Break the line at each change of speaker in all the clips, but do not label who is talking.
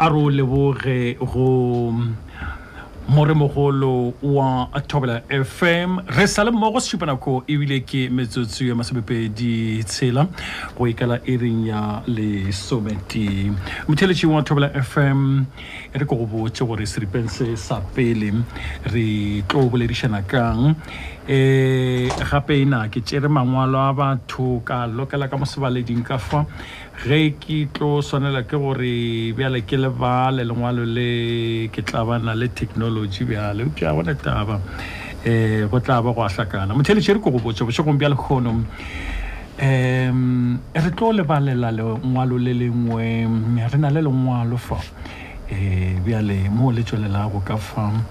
a ro leboge go moremogolo wa thobela fm re sa le mmogo sesupa nako ebile ke metsotso ya masomepedi tshela go ikala e reng ya lesometee motheletši wa thobela fm re ko go botse gore seripeng se sa pele re tlo boledišana kang um gape ena ke tšere mangwalo a batho ka lokela ka mosebaleding ka fa ge ke tlo swanela ke gore bjale ke le bale lengwalo le ke tla bana le technology bjale o kea bona taba um go tla ba go a hlakana motheletše re ko go botse bošegong bja lekgono um re tlo lebalela lengwalo le lengwe re na le lengwalo fa um bjale mo le tswelelago ka fa um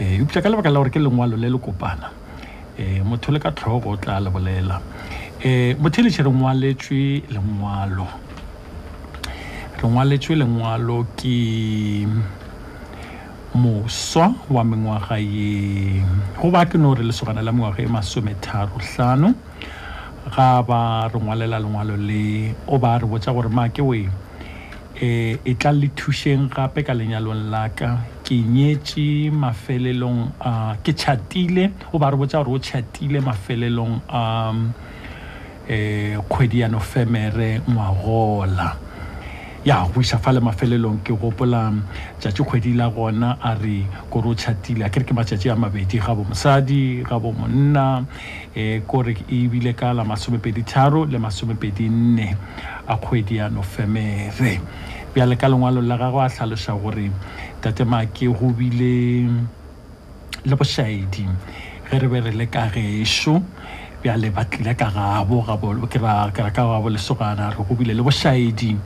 eupša ka lebaka la gore ke lengwalo le le kopana um motho le ka tlhogo o tla lebolela um eh, motheletše re ngwaletšwe lengwalo re ngwaletšwe lengwalo ke moswa wa mengwaga ye go ba ke no re lesogana la mengwaga e masometharo hlano ga ba re ngwalela lengwalo le o ba re botsa gore make wee e e tla le thušeng gape ka lenyalong la ka ke nyetše mafelelong a ke chatile o ba re botsa gore o chatile mafelelong a um kgwedi ya nofemere ngwagola ya go isa fa le mafelelong ke gopola tšatši kgwedi la gona a re kore o chatile a ke re ke matšatši a mabedi ga bo mosadi ga bo monna e kore e bile ka la masomepedi tharo le masomepedi nne a kgwedi ya nofemere bjale ka lengwalo la gagwe a hlaloša gore tate make go bile le bošaedi ge re be re le ka gešo bjale ba tlile ka gabo ke ra ka gabo lesogana re go bile le bošaedi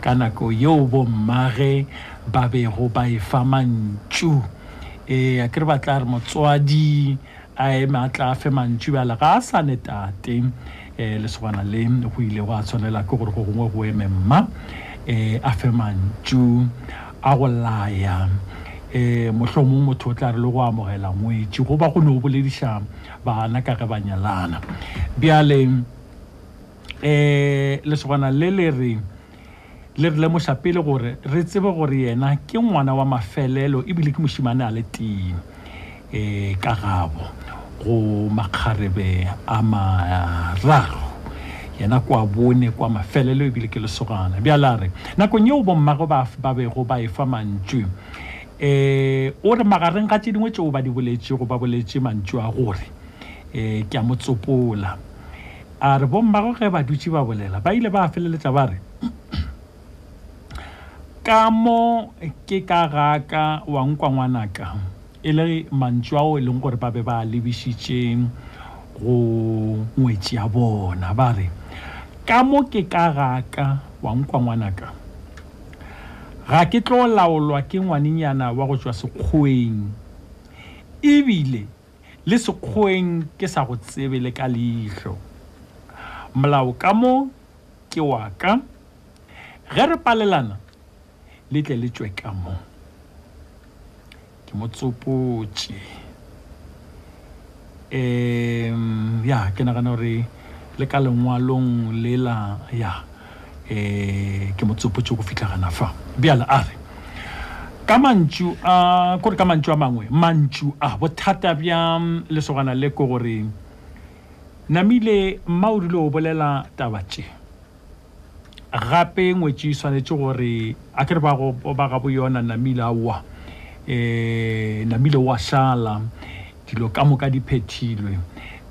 ka nako yeo bommage ba bego ba e fa mantšu ee a ke re batla re motswadi a eme a tla fe mantši bjale ga a sa ne tate um eh, lesogana le go ile go a tshwanela ke gore go gongwe go eme mma um a fe mantšu a go laya um motlho mongwe motho o tla re le go amogela ngwetši go ba go ne o bolediša bana ka ge ba nyalana bjale um lesogana le le re le re lemoša pele gore re tsebe gore yena ke ngwana wa mafelelo ebile ke mošimane a le tee um eh, ka gabo go makgarebe a mararo yena kwa bone kwa mafelelo ebile ke lesogana bjale a re nakong yeo bommago ba bego ba efa mantšu eh o re magareng ga tše dingwe tšeo ba di boletšego ba boletše mantšu a gore eh ke a mo tsopola A re bommagwe ge ba dutše ba bolela ba ile ba feleletša ba re, Ka mo ke ka ga ka wa nkwa ngwanaka, e le mantšu ao e leng gore ba be ba a lebišitše go ngwetši ya bona, ba re, Ka mo ke ka ga ka wa nkwa ngwanaka, ga ke tlo laolwa ke ngwanenyana wa go tšwa sekgoweng ebile Le Sekgoweng ke sa go tsebe le ka leihlo. Molao ka mo ke wa ka. Ge re palelana, le tle le tšwe ka mo. Ke mo tsopotše. Ehm, ya, ke nagana gore. le ka lengwalong lela ya um ke motsopotse go fitlha gana fa bjale a re ka mantšu a kore ka mantšu a mangwe mantšu a bothata bja lesogana le ko gore namile mma o rile o bolela taba tše gape ngwetši e swanetše gore a ke re ba go ba ga boyona namile a wa eh namile wa shala dilo ka moka di phethilwe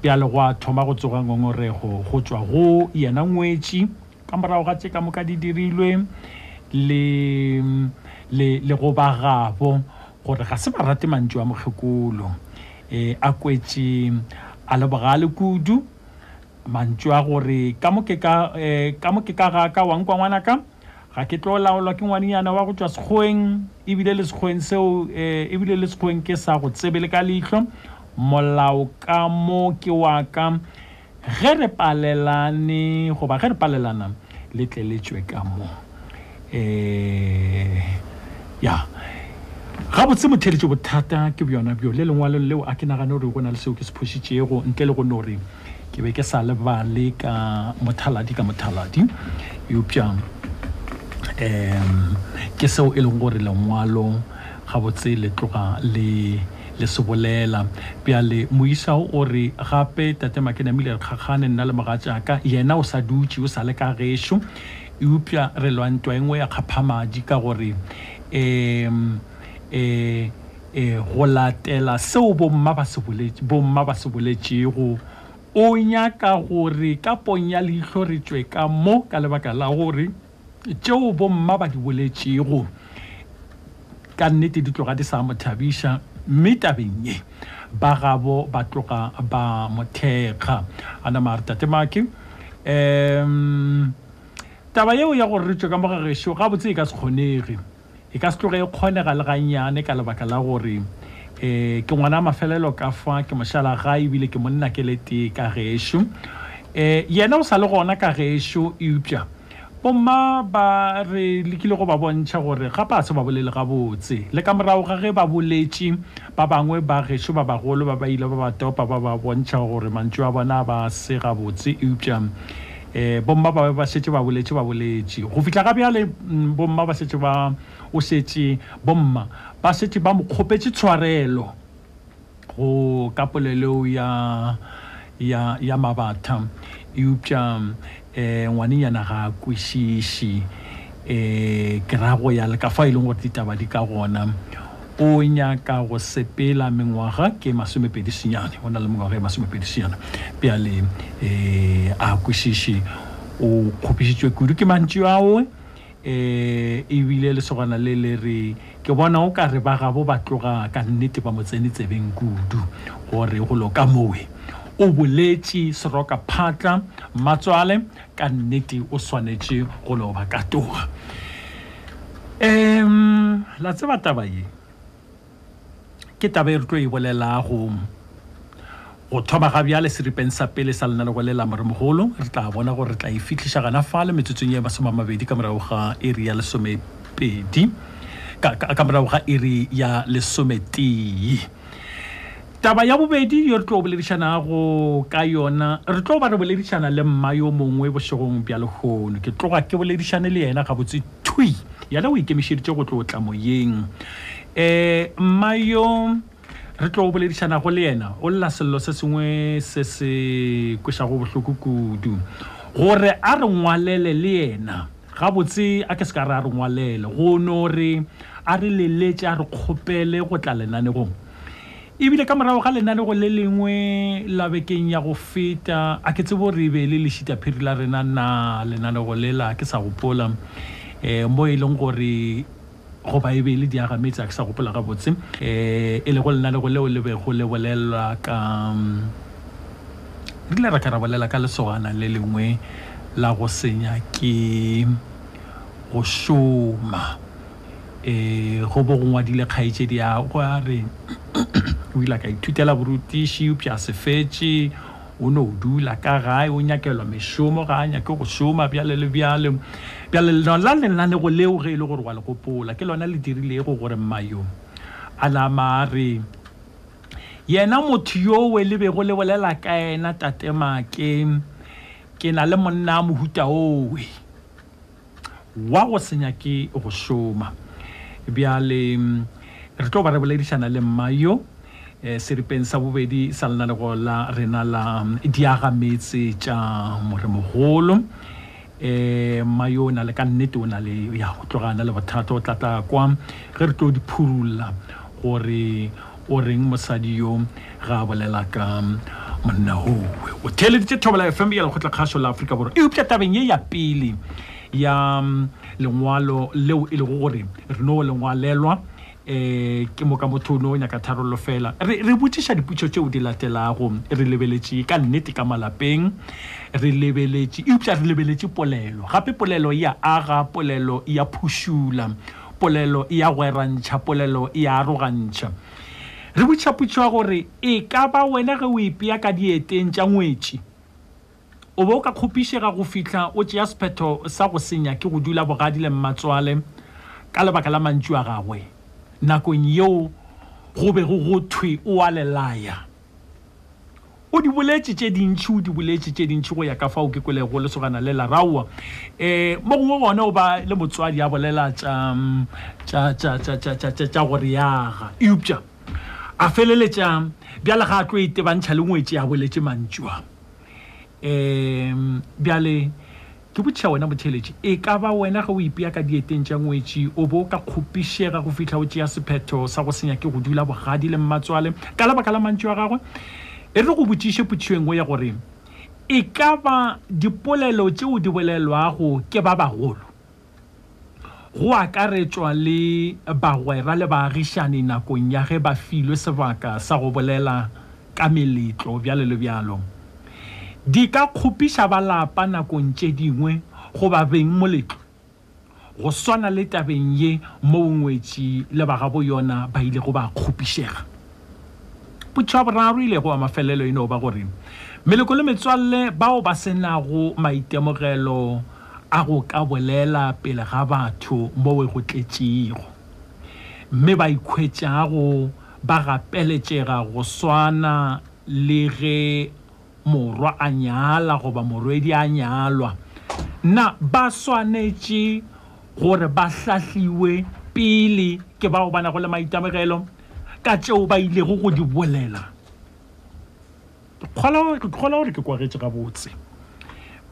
bjale go a thoma go tsoga ngongorego go tšwa go yena ngwetši ka morago ga tše ka moka di dirilwe le le le go ba gabo gore ga se ba rate mantšu a mokgekolo eh a kwetše a leboga le kudu Mantšu a gore ka mo ke ka, eh, ka mo ke ka ga ka wa nkwa ngwanaka, ga ke tlo laolwa ke ngwaninyana wa go tšwa sekgoeng, e bile le sekgoeng seo, eh, e bile le sekgoeng ke sa go tsebe le ka leihlo, molao ka mo ke wa ka. Ge re palelane, goba ge re palelana. le tle le tšwe ka mo um ya gabotse motheletše bothata ke bjona bjo le lengwalong leo a ke nagane gore go na le seo ke se phošitšego ntle le go no gore ke be ke sa lebale ka mothaladi ka mothaladi eupša um ke seo e leng gore lengwalo gabotse le tloga le le se bolela bjale moisao o re gape tate makenamile re kgakgane nna le mogatšaka yena o sa dutše o sa le ka gešo eupša re lwa ntwa engwe ya kgaphamadi ka gore um um go latela seo bomma ba se boletšego o nyaka gore ka pong ya leihlo re tšwe ka mo ka lebaka la gore tšeo bomma ba di boletšego ka nnete di tloga di sa mo thabiša mme tabeng ye ba gabo ba tloga ba mothekga a nama a re tate make um taba yeo ya gore re tswe ka mogagešo gabotse e ka se kgonege E ka se tloge e kgonega le gannyane ka lebaka la gore um ke ngwana mafelelo ka fa ke mošala ga ebile ke monna ke le tee ka gešo um yena o sa le gona ka gešo eupša bomma ba re lekile go ba bontšha gore ga ba se ba bolele gabotse le ka morago ga ge ba boletše ba bangwe ba gešo ba bagolo ba ba ile ba ba topa ba ba bontšha gore mantšu a bona ba se gabotse eupša eh, bomma ba ba šetše ba boletše ba boletše go fihla ga bjale mm, bomma ba šetše ba o šetše bomma ba šetše ba mo kgopetše tshwarelo go ka poleleo ya ya ya mabatha eupša um eh, ngwanenyana ga a kwešiše um eh, ke ra go ya le ka fa e leng gore ditaba di ka gona O nyaka go sepela mengwaga ke masomepedi senyane, o na le mengwaga e masomepedi senyane. Bjale e, a kwešiši o kgopišitšwe kudu ke mantšu aoe e, ebile lesogana le le re ke bona o ka re ba gabo ba tloga ka nnete ba mo tsene tsebeng kudu gore go loka mowe o boletše seroka phatla mmatswale ka nnete o swanetše go loba ka toga um la tseba taba ye ke taba e re tlo e bolelago go thoma ga bjale seripeng sa pele sa lena lego le la moremogolo re tla bona gore re tla e fitlhiša gana fa le metsotsong ye masome a mabedi ka morago ga iri ya lesomepedi ka morago ga iri ya lesometee taba ya bobedi yo re tlo boledišanago ka yona re tlo ba re boledišana le mma yo mongwe bošegong bja lehono ke tloga ke boledišane le yena gabotse thui yale o ikemišeditše go tlo tla moyeng um mma yo re tlo boledišanago le yena o lla sello se sengwe se se kwešago bohloko kudu gore a re ngwalele le yena gabotse a ke se ka re a re ngwalele go no re a re leletse a re kgopele go tla lenanegong ebile ka morago ga lenanego le lengwe la bekeng ya go feta a ke tsebo re be le lešitaphiri la rena na lenanego le la ke sa gopola um eh, mo e leng gore goba e be e le diagametse a ke sa gopola gabotse um e lego lenanego leo le bego le bolela ka re ile ra ka ra bolela ka lesogana le lengwe la go senya ke go šoma e go bo go ngwadile kgaetšedi ya go a re o ile ka ithutela borutiši eupša se fetše o no dula ka gae o nyakelwa mešomo ga a nyake go šoma bjale le bjale bjale lona lenanego leo ge e le gore wa le gopola ke lona le dirilego gore mmayo a nama a re yena motho yowe le bego le bolela ka yena tatemake ke na le monna a mohuta owe wa go se nyake go šoma bjale re tlo ba re boledišana le mma yo eh, seripeng sa bobedi sa lena lego la rena la diaga metse tša moremogolo um eh, mma yo o na le ka nnete o na le ya go tlogana le bothata o tlatla kwa ge re tlo di phurula gore o reng mosadi yo ga a bolela ka monna owe o theeleditse thobela fm ya lekgotla kgaso la aforika borwa eupša tabeng ye ya pele ya mm, lengwalo leo e lego gore re no lengwalelwa um ke moka motho o ne o nyaka tharollo fela re re botšiša diputšo tšeo di latelago re lebeletše ka nnete ka malapeng re lebeletše eupša re lebeletše polelo gape polelo ya aga polelo ya phušula polelo e a gwerantšha polelo e a arogantšha re botšhapotšhwa gore e ka ba wena ge o ipea ka dieteng tša ngwetši o bo o ka kgopišega go fihla o tšea sephetho sa go senya ke go dula bogadi le mmatswale ka lebaka la mantšu a gagwe nakong yeo go be go go thwe o a lelaya o di boletše tše dintšhi o di boletše tše dintšhi go ya ka fao ke kwelego lesogana le la raowa um eh, mong wo gone o ba le motswadi a bolela tša gore yaga eupša a feleletša bjale ga a tlo itebantšha le ngwetse a boletse mantšua um bjale Ke botšha wena motheeletši, e ka ba wena ge o ipea ka dieteng tša ngwetši o bo o ka kgopišega go fihla o tšea sephetho sa go se nyake go dula bogadi le mmatswale ka lebaka la mantšu a gagwe? E re go botšiše potšo e nngwe ya gore, E ka ba dipolelo tše o di bolelwago ke ba bagolo go akaretšwa le bagwera le baagišani nakong ya ge ba filwe sebaka sa go bolela ka meletlo bjalo le bjalo. Di ka kgopiša ba lapa nakong tše dingwe goba beng moletlo, go swana le tabeng ye moo ngwetši le ba gabo yona ba ilego ba kgopišega. Potšišo ya boraro e ilego wa mafelelo e no ba gore meloko le metswalle bao ba se nago maitemogelo a go ka bolela pele ga batho mowe go tletšego mme ba ikhwetšago ba gapeletšega go swana le ge morwa a nyala goba morwedi a nyalwa na ba swanetše gore ba hlahliwe pele ke bao ba nago le maitemogelo ka tšeo ba ilego go di bolela kgola gore ke kwagetše gabotse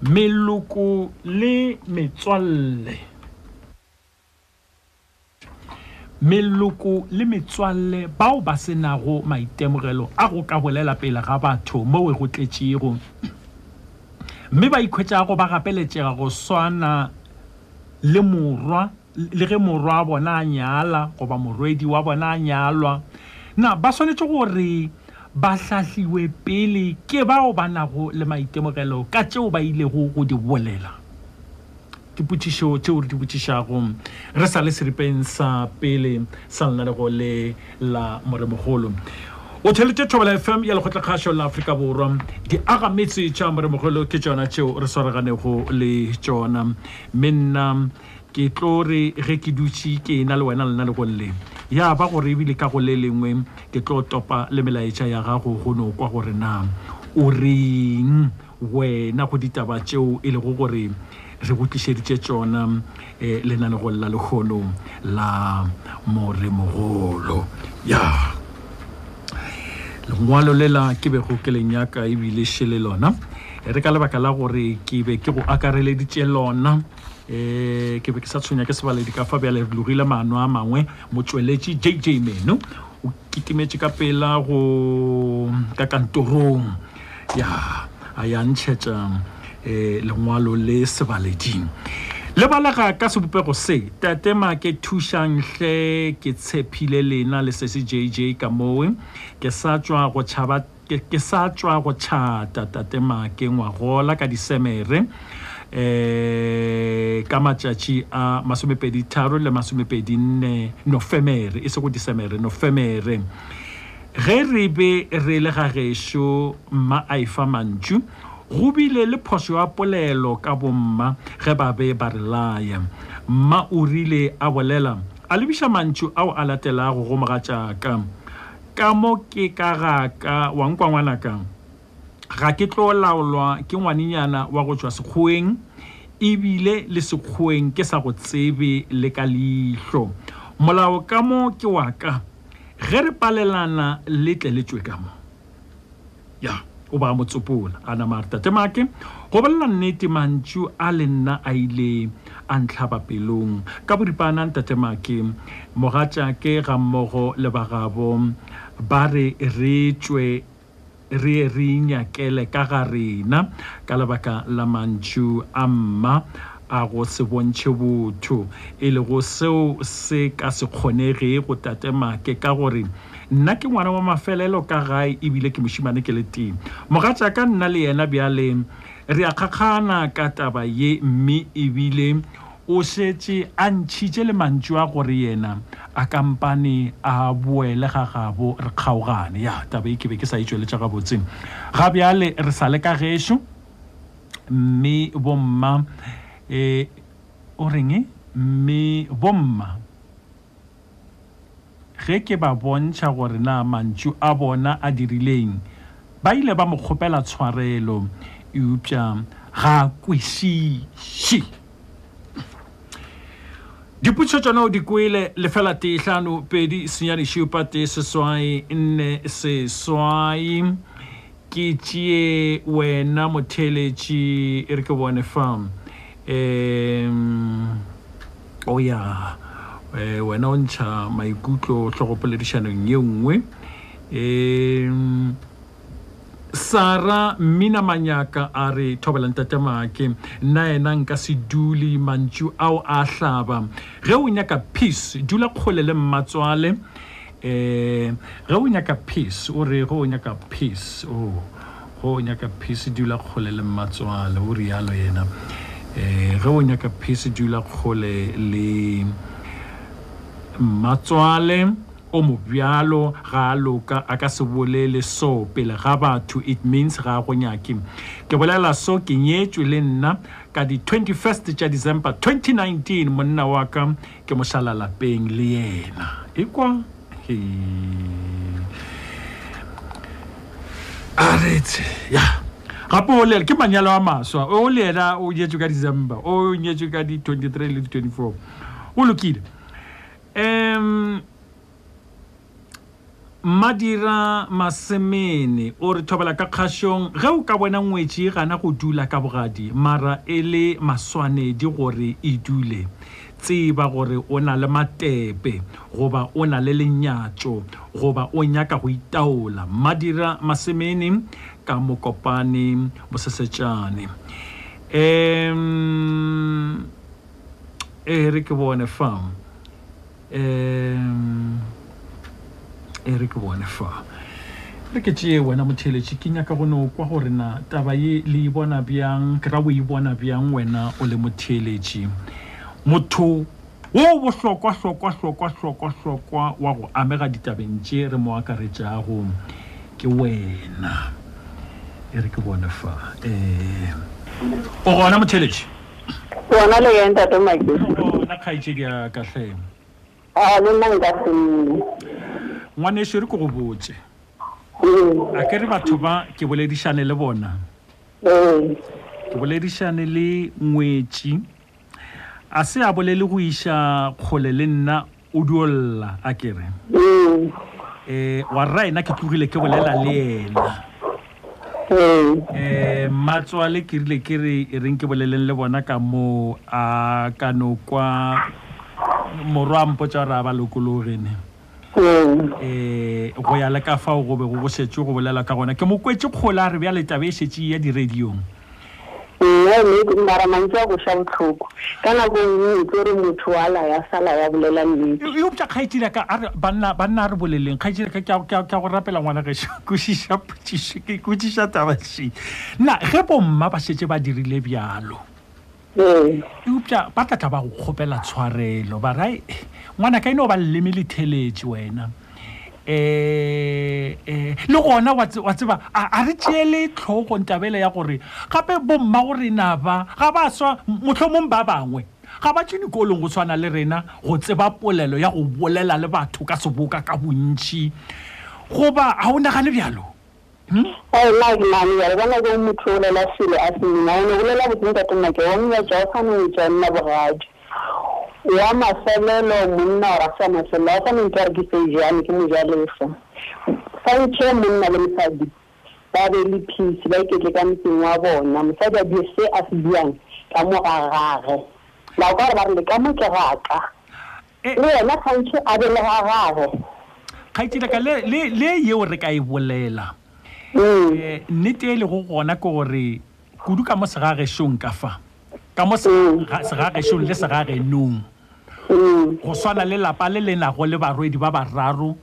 meloko le metswalle meloko le metswalle bao ba se nago maitemogelo a go ka bolela pele ga batho mowe go tletšego mme ba ikhwetšago ba gapeletšega go swana le morwa le ge morwa wa bona a nyala goba morwedi wa bona a nyalwa, na ba swanetše gore ba hlahliwe pele ke bao ba nago le maitemogelo ka tšeo ba ilego go di bolela? Dipotšišo tšeo re di botšišago re sa le seripeng sa pele sa lenalego le la Moremogolo. O theletše Thobela FM ya Lekgotlakgašo la Afrika Borwa. Di agametse tša Moremogolo ke tšona tšeo re swareganego le tšona, mme nna ke tlo re ge ke dutše ke ena le wena lena le go lle ya ba gore ebile ka go le lengwe ke tlo topa le melaetša ya gago go no kwa gore na o reng wena go ditaba tšeo e lego gore re go tlišeditše tšona um eh, lenanegong la lekgono la moremogolo ya lengwalo lela ke bego ke lenyaka ebile šele lona re ka lebaka la gore ke be ke go akareleditše lona um ke be ke sa tshwenya ke sebaledi ka fa bjale re logile maano a mangwe motsweletši j j meno o kitimetše ka pela go ka kantorong ya a ya ntšhetša um lengwalo le sebaleding le balega ka sebopego se tate make thušang hle ke tshepile lena le sesi j j ka mowe ke sa tšwa go tšhaba Ke, ke sa tšwa go tšhata, Tate Make ngwagola ka Disemere eh ka matšatši a masomepedi tharo le masomepedi nne nofemere e se go disemere nofemere ge re be re le ga gešo mma a efa mantšu go bile le phoso ya polelo ka bomma ge ba be ba re laya mma o rile a bolela a lebiša mantšu ao a latelago go mogatšaka Ka mo ke ka ga ka, wa nkwa ngwana ka, ga ke tlo laolwa ke ngwanenyana wa go tšwa sekgoweng, e bile le sekgoweng ke sa go tsebe le ka leihlo. Molao ka mo ke wa ka, ge re palelana le tle le tšwe ka mo. ya o ba motsopola a nama re tate make go bolela nnete mantšu a le nna a ile a ntlhaba pelong ka boripana ntate make mogatšake ga mmogo le bagabo ba re re tšwe re re inyakele ka ga rena ka lebaka la mantšu a mma a go se bontšhe botho e lego seo se ka se kgonege go tate make ka gore nna ke ngwana wa mafelelo ka gae ebile ke mošimane ke le tee mogatša ka nna le yena bjale re a kgakgana ka taba ye mme ebile o šetše a ntšhitše le mantšu a gore yena a kampane a boele ga gabo re kgaogane ya taba e ke be ke sa e tšweletša gabotseng ga bjale re sa le ka gešo mme bomma um o reng mme bomma Ge ke ba bontšha gore na mantšu a bona a dirileng, ba ile ba mo kgopela tshwarelo, eupša ga a kwešiše. Dipotšišo tšona o di kwele, lefela tee hlano pedi senyane šupa tee seswai nne seswai. Ke tšee wena motheeletši, e re ke bone fa. um o ya eh, wena o ntšha maikutlo tlhogopoledišanong ye nngwe um sara mmina manyaka a re thobelang tatamake nna ena nka se dule mantšu ao a hlaba ge o nyaka peace dula kgole le mmatswale um ge o nyaka peace o re go o nyaka peace o go o nyaka peace dula kgole le mmatswale o rialo yena um ge o nyaka peace dula kgole le mmatswale o mobjalo ga a loka a ka se bolele so pele ga batho it means ga a go nyake ke bolela so ke nyetswe le nna ka di-21st tša december 2019 monna wa ka ke mošala lapeng le yena ekwa a retse ya gape o lela ke manyalo a maswa o le yena o nyetswe ka december o nyetswe ka di-23 le di-24 o lokile um Mmadira Masemene o re thobela ka kgašong ge o ka bona ngwetši e gana go dula ka bogadi mara e le maswanedi gore e dule, tseba gore o na le matepe goba o na le lenyatšo goba o nyaka go itaola. Mmadira Masemene ka Mokopane Mosesetšane. Um, e re ke bone fa. um e re ke bone fa re ke tšee wena motheletši ke nyaka go no kwa gore na taba ye le e bona bjang ke ra o e bona bjang wena o le motheletši motho wo bohlokwa hlokwa hlokwa hlokwa hlokwa wa go amega ditabeng tše re mo akaretšago ke wena e re ke bone fa um o gona motheletši
Bona le yena ntate Mike.
Bona kgaitšedi ya kahleng.
A le nna nka senne.
Ngwaneso re go botse.
Ee.
A ke re batho ba ke boledišane le bona.
Ee.
Ke boledišane le ngwetši. A se a bolele go iša kgole le nna o duolla a ke re
Mm.
eh wa rra ena ke tlogile ke bolela le ena
Mm.
eh matswale ke rile ke re e reng ke boleleng le bona ka moo a ka no kwa morwa a mpotsa gore a ba lokologene
Mm.
eh go ya le ka fao go be go go šetše go bolela ka gona ke mo kwetse kgola a re bjale taba e šetše ya di-radiong
Nna nnete mara mantšu a goša bohloko ka nako e nngwe o tlo re motho wa la ya sala ya bolela nnete
e opša kgaetšile ka a re banna banna a re boleleng kgaetšile ka ke go rapela ngwana gešo kwešiša potšišo ke kwešiša taba še nna ge bomma ba šetše ba dirile bjalo eupša ba tla tla ba go kgopela tshwarelo ba ra ngwana ka e no ba leleme le theletše wena eh eh le gona wa tseba a re tšeele tlhogong tabele ya gore gape bomma go rena ba ga ba swa mohlomong ba bangwe ga ba tšwe dikolong go tshwana le rena go tseba polelo ya go bolela le batho ka seboka ka bontšhi goba ga o nagane bjalo
Hey, Mike, mane, ya bona go motho o lela selo a se mina. O ne o lela botse ntate Mike, wa mo nyatša, o kgane o tša nna bogadi. Wa mafelelo, monna wa rasa mafelelo, o kgane o tša re ke se jane, ke mo jalesa. Santšhe monna le mosadi, ba be le peace, ba iketle ka motseng wa bona. Mosadi a bue se a se buang ka mo ga gage. La o ka re ba re le ka mo ke gaka. le yena kgauswi a be le ga gagwe
kgaitšedaka le, le, le yeo re ka e bolela um nnete e lego gona ke gore kudu ka mo segagešong ka fa ka mo sega- ga- segagešong le segagenong
um
go swana le lapa le le nago le barwedi ba bararo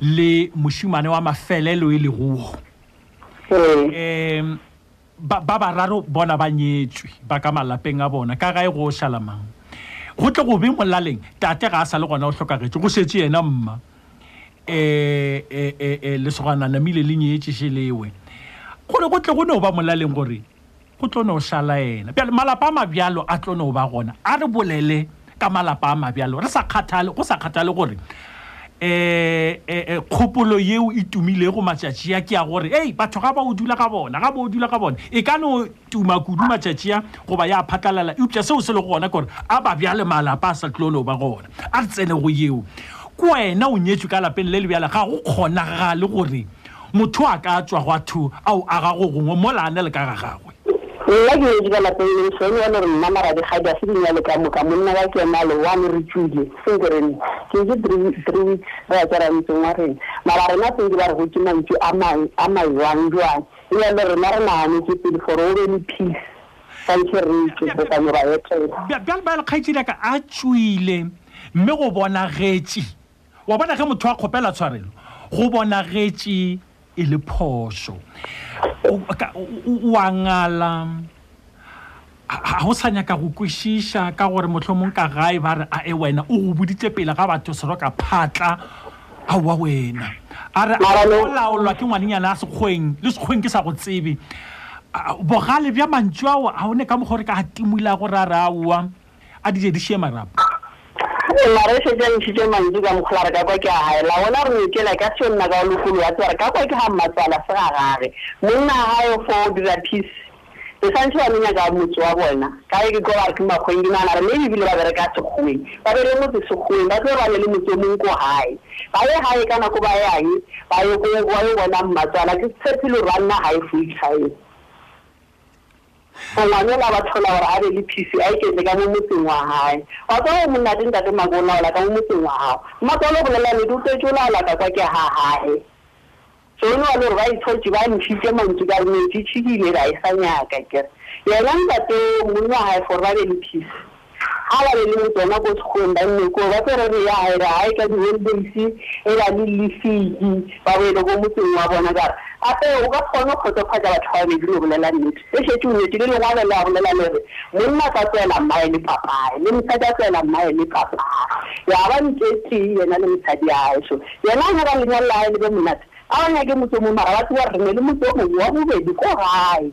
le mošimane wa mafelelo e lego
wo
um um ba ba bararo bona ba nyetšwe ba ka malapeng a bona ka gae go šala mang go tle go be molaleng tate ga a sa le gona o hlokagetše go šetše yena mma um eh, um eh, um eh, lesogana namile le nyetšeše lewe gore go tle go no ba molaleng gore go tlo no šala yena bjale malapa a mabjalo a tlo no ba gona a re bolele ka malapa a mabjalo re sa kgathale go sa kgathale gore eh, eh, eh, kgopolo yeo e tumilego matšatši a ke ya gore ei batho ga ba o dula ka bona ga ba o dula ka bona e ka no tuma kudu matšatši a goba ya phatlalela eupša seo se le go gona kore a ba bjale malapa a sa tlo no ba gona a re tsene go yeo ke wena o nyetswe ka lapeng le le bjale ga go kgonagale gore motho a ka tswa go atho ao a gago gongwe mo laane le ka ga gagwe
Nna ke nyedi ka lapeng le ntsho ene yalo re nna maradikgadi a se dinyale ka moka monna wa ke ena le one re tšwile senke re nne ke ntse three three weeks re ya tsara motseng wa rena mara rena senke ba re go ke mantšu a mai a mai wang jwang e yalo rena re nagane ke pele for o be le peace ka ntšhe re itse go ka nyoba etela
bjale ba lekgaitšedi ka a tšwile mme go bonagetše wa bona ge motho a kgopela tshwarelo go bonagetše e le phošo wa ngala ga go sa nyaka go kwešiša ka gore mohlomong ka gae ba re a e wena o go boditse pele ga batho sero ka phatla a wa wena a re o laolwa ke ngwanenyana a sekgweng le sekgweng ke sa go tsebe bogale bja mantšu ao ga o ne ka mokgwa gore ka timula go ra re aowa a di je di šie marapo
nna re šetša ntšhitše mantsi ka mokgola re ka kwa ke a gae la bona re nokela ka seo nna ka o lekgolo wa tseba re ka kwa ke ga mmatswala se ga gage monna ga gae fo o dira peace re santšhe ba menya ka motse wa bona ka ge ke tlo ba re ke makgweng ke nagana re maybe ebile ba bere ka sekgweng ba bere motse sekgweng ba tlo ba ne le motse o mong ko gae ba ye gae ka nako ba yang ba ye ko ba yo bona mmatswala ke tshephe le rwanna gae fo ikgae Go ngwanela ba thola gore a be le phisi a eketše ka mo motseng wa gae. Wa tseba go monate ntate Mako o laola ka mo motseng wa gago. Mmatswale o bolela nete o tletše o laola ka kwa ke ga gae. John wa le gore ba itshotše ba nthitše mantsu ka re metši tšhikile ba e sa nyaka kere. Yena ntate o monna wa gae for ba be le phisi. Ha ba be le mo tsona ko sekgweng ba nne koo, ba tlo re re ya gae, re gae ka di-holidays e ba le lefiki ba boele ko motseng wa bona. Ka re, Gape o ka se kgone go kgotsofatša batho ba babedi lo bolela nnete. Ge šetše o nyetše, le lengwalo le a bolela le re, Monna a ka tloela mmae le papae, le mosadi a tloela mmae le papae. Ya ba ntšetee yena le mosadiae. So yena a nyaka lenyalo la gae le be monate, a ba nyake motse o mongwe, mara ba tseba gore re ne le motse o mongwe wa bobedi ko gae.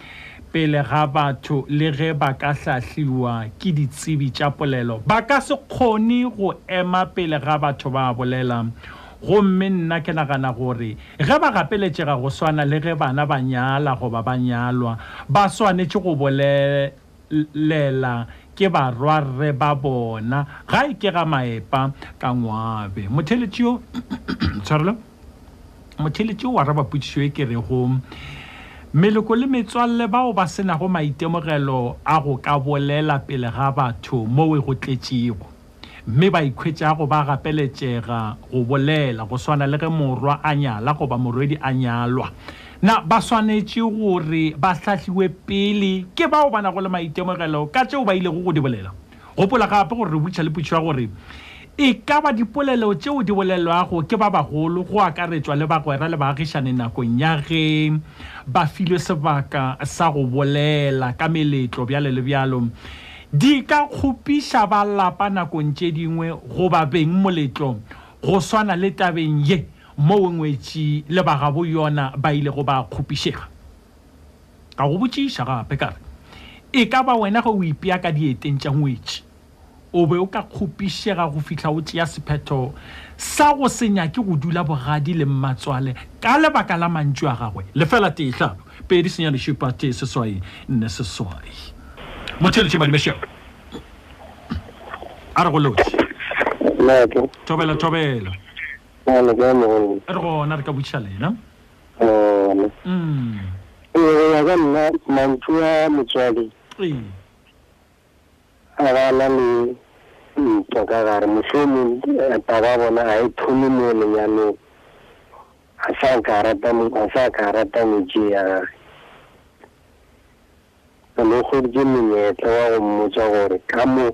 Pele ga batho le ge ba ka hlahliwa ke ditsebi tša polelo, ba ka se kgone go ema pele ga batho ba bolela. Gomme nna ke nagana gore ge ba gapeletšega go swana le ge bana ba nyala goba ba nyalwa, ba swanetše go bolelela ke barwarre ba bona, ga e ke ga maepa ka ngwabe. Motheeletši yo, tshwarelo. motheletši o araba potšišo e ke rego meloko le metswalle bao ba senago maitemogelo a go ka bolela pele ga batho mowe go tletšego mme ba ikhwetšago ba gapeletšega go bolela go swana le ge morwa a nyala goba morwedi a nyalwa na ba swanetše gore ba hlahliwe pele ke bao ba nago le maitemogelo ka tšeo ba ilego go di bolela Gopola gape gore re botšiša le potšo ya gore, E ka ba dipolelo tšeo di bolelwago ke ba bagolo, go akaretšwa le bagwera le baagišani nakong ya ge ba filwe sebaka sa go bolela ka meletlo bjalo le bjalo, di ka kgopiša ba lapa nakong tše dingwe go ba beng moletlo, go swana le tabeng ye moo ngwetši le bagaboyona ba ilego ba kgopišega. ka go botšiša gape ka re e ka ba wena ge o ipea ka dieteng tša ngwetši o be o ka kgopišega go fihla o tšea sephetho sa go se nyake go dula bogadi le mmatswale ka lebaka la mantšu a gagwe lefela tee hlano pedi senya lešupa tee seswai nne seswai motheletše madimešego a re go lotše thobela thobela re gona re ka botšiša lena
ya ka nna mantšu a motswadi a ba na le ntwa ka gare mohlomong eh, taba bona ga e thome mo lenyalong a sa ka rata a sa ka rata metše ya gage re lo kgweditše monyetla wa go mmotsa gore ka moo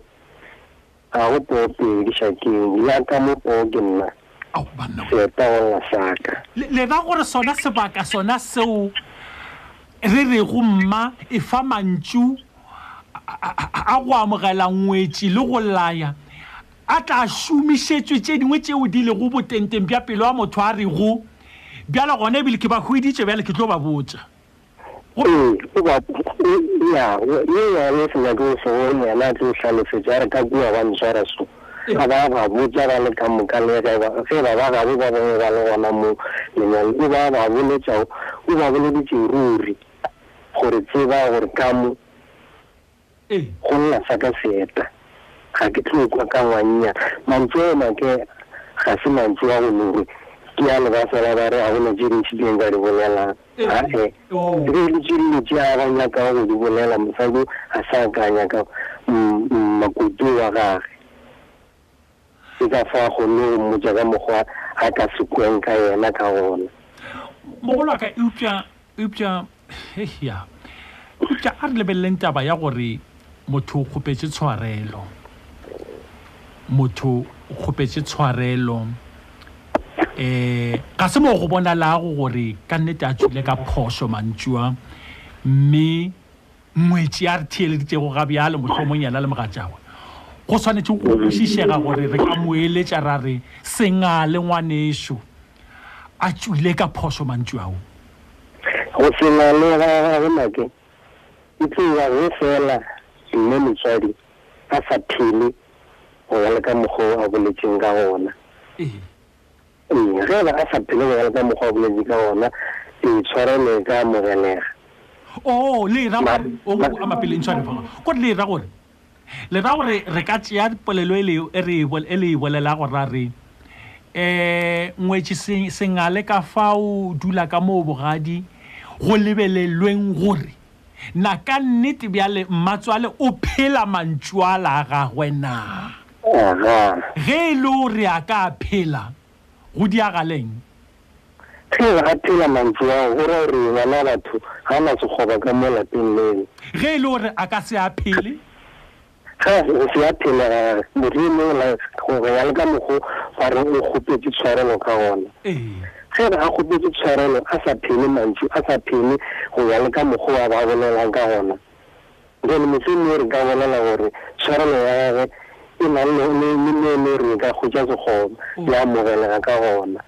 Ga go poo pele ke šakeng, ya ka mo poo ke nna. Ao, banna. Seeta go lla saka.
Le, le ra gore sona sebaka sona seo re rego mma e fa mantšu a, a, a go amogela ngwetši le go laya a tla šomišetšwe tše dingwe tšeo di lego botenteng bja pelo ya motho a rego bjale gona ebile ke ba hweditše bjale ke tlo ba botša
Ee, o ba ya go ye yane se nyake go se go yena a tlo hlalefetša a re ka kua ba ntshwara so ga ba ba botsa ba le ka moka le ge ba ge ba ba gabo ba bangwe ba le gona mo lenyalo o ba ba boletša o ba boleditše ruri gore tseba gore ka mo Go lla sa ka seeta. Ga ke tlo kwa ka ngwannya. Mantsu ao make ga se mantsu a go lore ke a lebasa la bare a gona tše ntši tše nka di bolelang.
Ga-e.
Re le tše dilo tše a ba nyakago go di bolela mosadi a sa ka nyaka makoto wa gage. Se ka fo a kgonne go mmotša ka mokgwa a ka se kweng ka yena ka gona.
Mogolo wa ka, eupša, eupša, hei, ya, eupša a re lebeleleng taba ya gore motho o kgopetše tshwarelo. Motho o kgopetše tshwarelo. Um ga se moo go bonalago gore ka nnete a tšwile ka phošo mantšu a, mme. ngwetši a re theeleditšego ga bjale mohlomong yena le mogatšagwe go tshwanetse go kwešišega gore re ka moeletša ra re sengale ngwanešo a tšwile ka phoso mantšu ao
go sengale ga gagwe make e tloga ge fela mme motswadi a sa phele go ya le ka mokgwa o a boletseng ka gona
ee
Ee, ge e le ga sa phele go ya le ka mokgwa wa boletše ka ona, ke itshwarele ka mogelega.
Oo, le e
ra
gore, o a mapele ntshware fa go le e ra gore le ra gore re ka tšea polelo e le e re e le e bolela go ra re eh ngwetši sengale ka fao dula ka moo bogadi go lebelelweng gore Na ka nnete bjale mmatswale o phela mantšuala a gagwe na?
Aha.
Ge e le o re a ka a phela, go diagaleng?
Ge a phela mantšu ao, go ra gore ngwana batho ga na sekgoba ka mo lapeng leo.
Ge e le o re a ka se a phele?
Ge go se ya phela Modimo la gore ya leka mogo ba re o kgopetse tshwarelo ka gona. Ge re a kgopetse tshwarelo a sa phele mantšu a sa phele go ya leka mogo wa ba bolelang ka gona. Jale mohlomongwe re ka bolela gore tshwarelo ya gagwe e na le le le le re ka kgotsa sekgoba ya amogelega ka gona.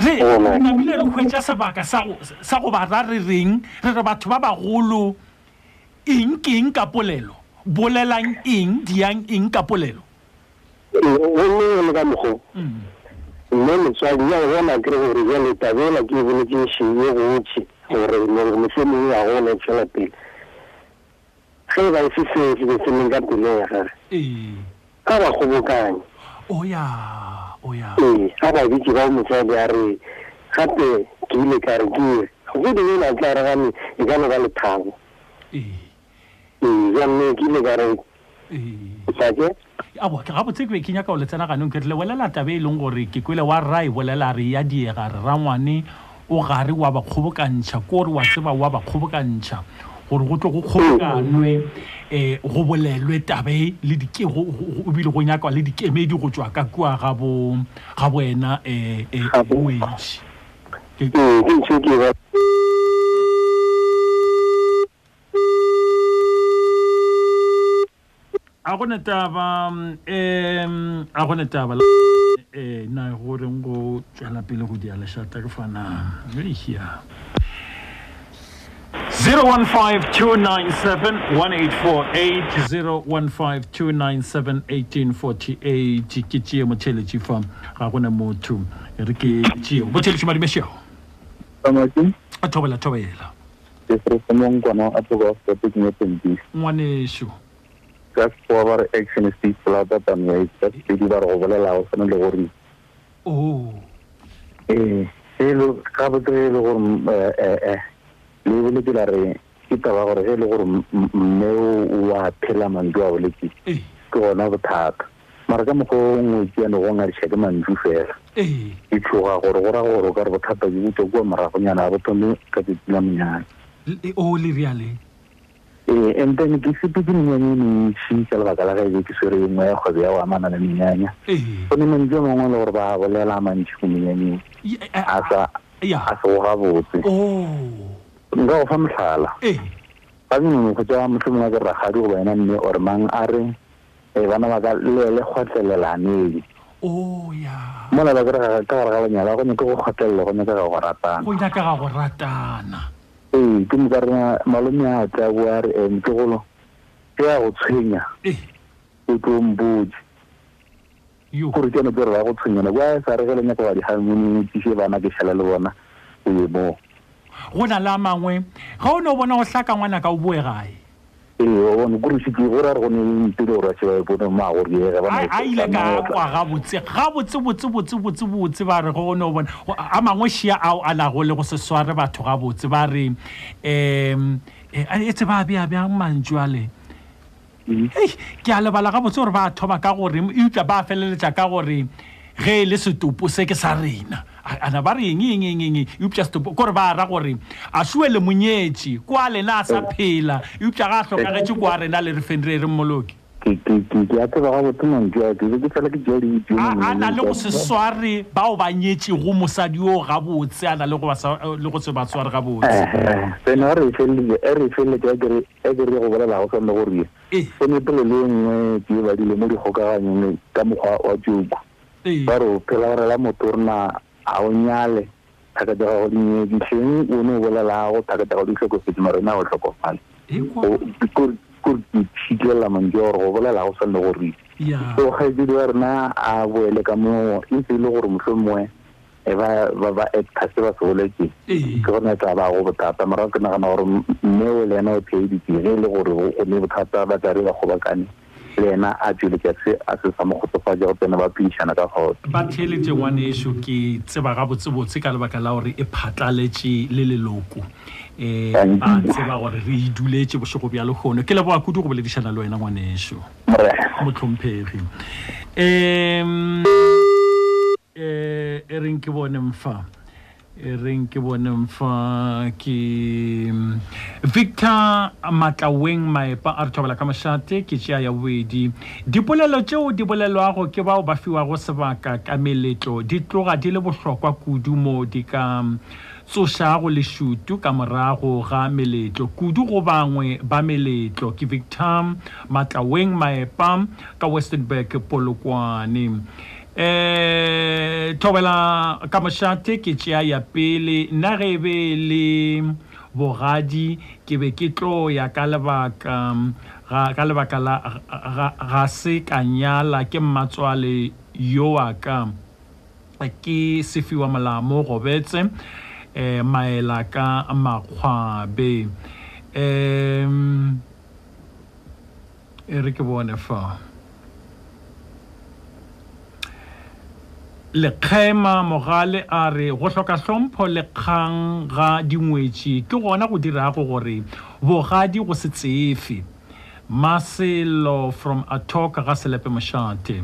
re namile re hwetša sebaka sa go ba ra re reng re re batho ba bagolo eng ke eng ka polelo bolelang eng diyang eng ka polelo
gomme e le ka mokgo
mm.
mme metswadi ya bona kry gore jale tabela ke bolokešie gotšhe gore mohlomong ya gona e tšwela pele Ge e ba e se seo se be se leng ka pelong ya
gagwe,
a ba kgobokanye. Ee, a ba bitše bao mosadi a re, Gape ke ile ka re ke re, Go di yona tlaragane e ka no ba lethabo.
Ee,
gomme ke ile ka re,
Ee, a botle gabotse ke be ke nyaka go letsenaganong ke re lebelela tabe e leng gore ke kwele wa rra e bolela re ya diega re rangwane o gare wa ba kgobokantšha ko re wa tseba wa ba kgobokantšha gore go tlo go kgobokanwe um go bolelwe tabe le dikego o bile go nyakwa le dikemedi go tswa ka kua ga bo ga bo wena um wetši a go ne taba um a go ne taba eh na go reng go tšwela pele go dia lešata ke fana ya 0152971848 ke tšee motheletši fa ga go ne motho e re ke tšeo motheletši
madimešego
a thobela thobela
Ke Kriste mo nkwana a tloga go sa picking up
and this. Ngwanešu.
Ka sekgowa ba re action speaks louder than words. Ka sepedi ba re go bolela go tshwana le go
re. Oh.
Ee, e le ka botse e le gore eh eh, eh le bile ke la re ke taba gore ge e le gore mme o a phela mandu a boletse ke gona bothata mara ka mokgwa o ngwe ke yane go ngadiša ke mantšu fela ke tloga gore go ra gore o ka re bothata ke butwa kua moragonyana a bothome ka tsatsi la
monyane o le reale
ee and then ke sepe ke menyanya e mentši ka lebaka la gaebe ke swere engwe ya kgwebo ya go amana le menyanya go ne mantsi a mangwe le gore ba bolela a mantši ko menyanyeng a se go gabotse nka go fa motlhala ga ke nonofo tsa motlhomongwe ke ragadi goba ena mme ore mang a re Ee, bana ba ka le ele kgotlelelaneng.
Oh, ya.
Mola ba kere ka gare ga lenyalo go nyake go kgotlelelo go nyake ga go ratana.
Go nyake ga go ratana.
Ee, ke mo ka rena malome a tla bua re em ke golo. Ke ya go tshwenya.
Ee.
O tlo mbotse. Go re keno Pere wa go tshwenyana kwa sa re ge le nyaka wa di hamone o tliše bana ke šala le bona o ye moo.
Go na la mangwe ga o ne o bona go hlaka ngwana ka o boe gae.
Ee wa bona gore šitse go ra re go ne ntele gore a tšhe ba e bone mma go re ega
ba na. A ile ka kwa ga botse ga botse botse botse botse botse ba re go ne o bona a mangwe šia ao a lago le go se sware batho ga botse ba re um e tseba bja bjang mantšwale. Hei, ke a lebala gabotse gore ba thoba ka gore eupša ba feleletša ka gore ge e le setopo se ke sa rena A- ana ba re eng eng eng eng eupša setopo kore ba ra gore a sue le monyetši kwa lena a sa phela eupša ga a hlokagetše kwa rena le re feng re re mmoloke
ke ke ke ke a tseba ga botse mantšu a ke be ke fela ke jea le video
a a na le go se sware bao ba nyetšego mosadi yo gabotse a na le go ba sa- le go se ba sware gabotse
sena re e feleletse e re e feleletse ya kere Ge ke re go bolela go swanne go
re
senepele le ye nngwe ke e badile mo dikgokaganyong ka mokgwa wa
tšoku.
Ba re o phela o rela motho o rena ga o nyale, thaka tša gago di nyedi, hleng o ne o bolelago thaka tša gago di hlokofetše mara o ne
a
go hlokofale. Ko re tšhitlelela mantšu a gore go bolela go swanne go
re
so kgaetšedi wa rena a boele ka moo e se e le gore mohlomongwe e ba ba ba actor se ba se
boletse
ke gona e tla ba go bothata morago ke nagana gore mme o le ena o theeditse ge e le gore go ne bothata ba tla re ba kgobakane le ena a tswele ke se a se sa mo kgotsofatsa go tsena ba phedišana ka kgoto
ba theeletse ngwane ešo ke tseba gabotsebotse ka lebaka la gore e phatlaletše le leloko um ba tseba gore re e duletše bošego bja lehono ke leboa kudu go boledišana le wena ngwane
ešo
motlhomphegi um e e reng ke bone mfa e reng ke bone mfa ke mm, victor matlaweng maepa a re thobela ka mošate ke tšea ya bobedi dipolelo tšeo di bolelwago ke bao ba fiwago sebaka ka meletlo di tloga di le bohlokwa kudu moo di ka mm, tsošago lešutu ka morago ga meletlo kudu go bangwe ba meletlo ke victor matlaweng maepa ka westernburg polokwane um thobela ka mošate ke tšea ya pele nna ge e be e le bogadi ke be ke tlo ya ka lebaka ka lebaka la ga se ka nyala ke mmatswale yo wa ka ke sefiwa molamo gobetse um maela ka makgwabe um E re ke bone fa. Lekgema Mogale a re go hloka hlompho le kgang ga dingwetši ke gona go dirago gore bogadi go se tsefe. Maselo from Atoka ga Selepe Mošate.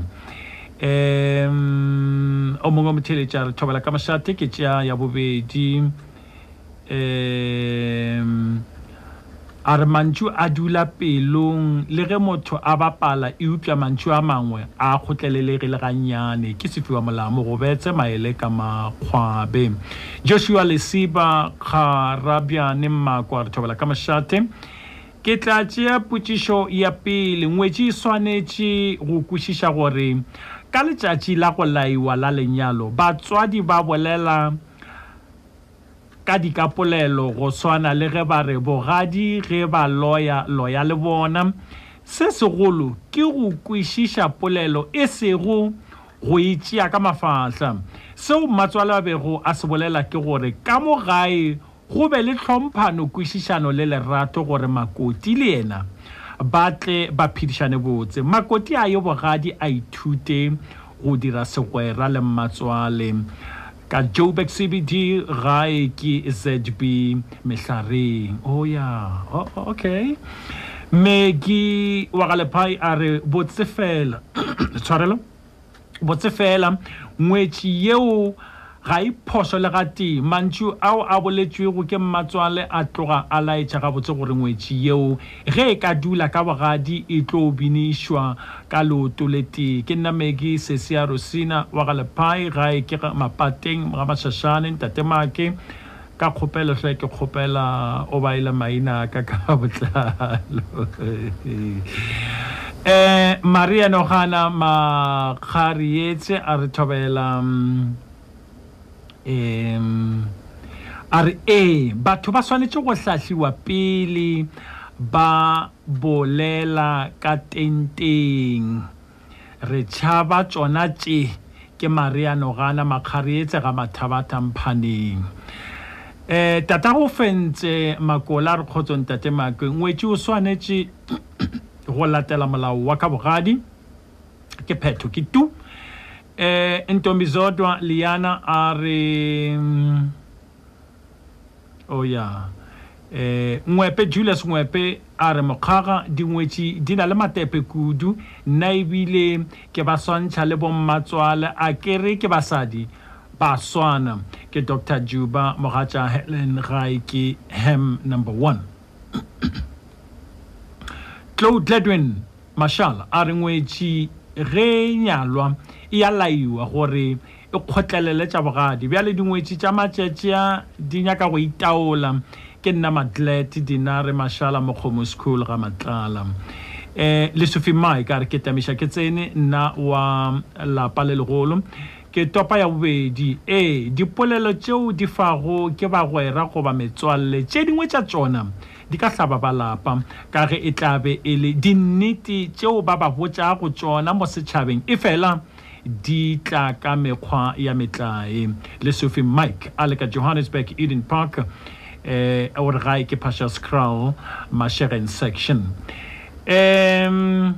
Um, o mongwe motheletša re thobela ka mošate ke tša ya bobedi. um a re mantšu a dula pelong le ge motho a bapala eupša mantšu a mangwe a kgotlelelegile gannyane ke sefiwa molamo go betse maele ka makgwabe joshua lesiba kgarabjane mmakwa re thobela ka mošate ke tla tšea potšišo ya pele ngwetši e swanetše go kwešiša gore ka letšatši la go laiwa la lenyalo batswadi ba bolela ka dikapolelo go swana le ge ba re bogadi ge ba loya loya le bona se segolo ke go kwešiša polelo e sego go e tšea ka mafahla seo mmatswale a bego a se bolela ke gore ka mo gae go be le tlhomphano kwešišano le lerato gore makoti le yena ba tle ba phedišane botse makoti a yo bogadi a ithute go dira segwera le mmatswale Ka Joburg CBD gae ke ZB Mehlareng. Oh ya, oh, oh, okay. Meki wa Galepai a re botse fela. Tshwarelo. Botse fela ngwetši yeo ga e phoso le ga tee mantšu ao a boletšwego ke mmatswale a tloga a laetša gabotse gore ngwetši yeo Ge e ka dula ka bogadi e tlo binišwa ka leoto le tee. Ke nna Megi Sesia Rosina wa ga Lepai, gae ke Mapateng ga Mašašane. Ntate Make, ka kgopelo hle ke kgopela o baele maina a ka ka botlalo. Eh, Maria Nogana Makgarietse a re thobela. Mm, um a re ee batho ba swanetše go hlahliwa pele ba bolela ka tenteng re tšhaba tsona tše ke mareano gana makgareetse ga mathabatha mphaneng eh tata go fentse makola re kgotso ntate makwe ngwetši o swanetše go latela molao wa ka bogadi ke phetho ke tu eh ntombi zodwa liana a re mm, o oh ya eh ngwepe julius ngwepe a re mokgaga dingwetši di na le matepe kudu nna ebile ke ba swantšha le bommatswale a kere ke basadi ba swana ke dr juba mogatša helen gae ke ham number one clo gladwin Marshall a re ngwetši ge e nyalwa e ya laiwa gore e kgotlelele tša bogadi. Bjale dingwetši tša matšatšia di nyaka go itaola. Ke nna Madlet, Dinare, Mashala, Mokgomo School, ga Matlala. E, Lesufi Mike a re ke tamiša ke tsene, nna wa lapa le legolo. Ke topa ya bobedi. E, dipolelo tšeo di fago ke bagwera goba metswalle tše dingwe tša tšona. di ka hlaba ba lapa ka ge e tla be e le dinnete tšeo ba ba botša go tšona mo setšhabeng e fela di tla ka mekgwa ya metlae le sofi mike a le ka johannesburg eden park eh o re gae ke pasha scroll mashegen section um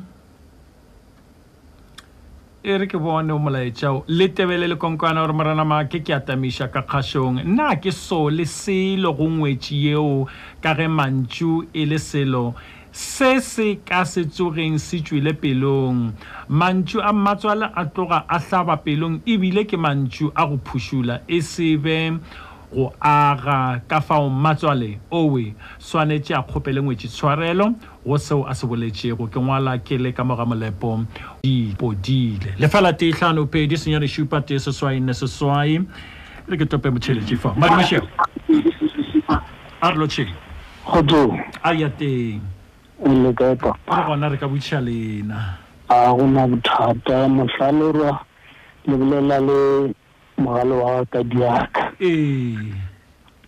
e re ke bone o molaetšao le tebele le konkwana gore morana maake ke atamiša ka kgašong nna ke so le selo go ngwetši yeo ka ge mantšu e le selo se se ka se tsogeng se tšwile pelong mantšu a mmatswale a tloga a hlaba pelong ebile ke mantšu a go phušula e se be go aga ka fao mmatswale owe swanetše a kgopele ngwetši tshwarelo Go seo a se boletšego, ke ngwala ke le ka moga molepo. Di podile. Lefela tee hlano pedi senyane šupa tee seswai nne seswai. Re ke tope motšheletši fa. Madimašego. A re lotšheng.
Kgotsong.
A ya teng.
O le kae papa?
Re gona re ka butšha lena.
A go na bothata mohlalorwa le bolela le mogale wa ka diaka.
Ee.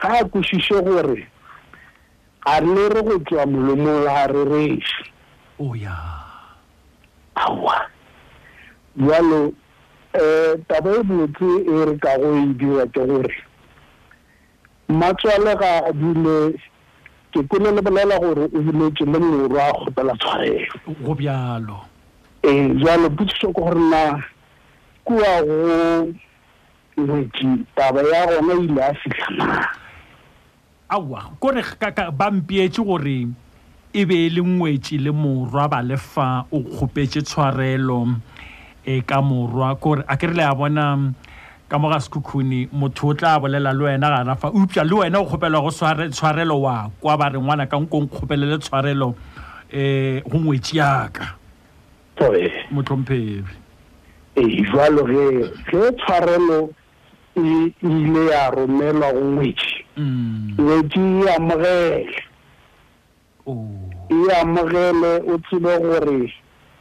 Ga a kwešiše gore a le re go tšwa molomong la a rereše.
O ya.
Aowa. Bjalo, um taba e botse e re ka go e dira ke gore mmatswale ga a dule ke kwele le bolela gore o buletše le morwa a kgopela tshwarelo
go bjalo
ee jalo putsiso ke gore na kua go Ngwetši, taba ya gona e ile a fihla na?
Aowa, ko re ka, ka, ba mpeetše gore e be e le Ngwetši le morwa ba le fa o kgopetše tshwarelo e ka morwa. Ko re, a ke re le a bona ka mo ga sekhukhuni, motho o tla bolela le wena gana fa, eupša le wena o kgopelwa go sware, tshwarelo wa kwa, ba re ngwana ka nko nkgopelele tshwarelo um go Ngwetši ya
ka. Ee.
Motlhomphegi.
Ee, jwalo ge ge tshwarelo e ile ya romelwa go ngwetši,
mm.
ngwetši e amogele
oh.
e amogele o tsebe gore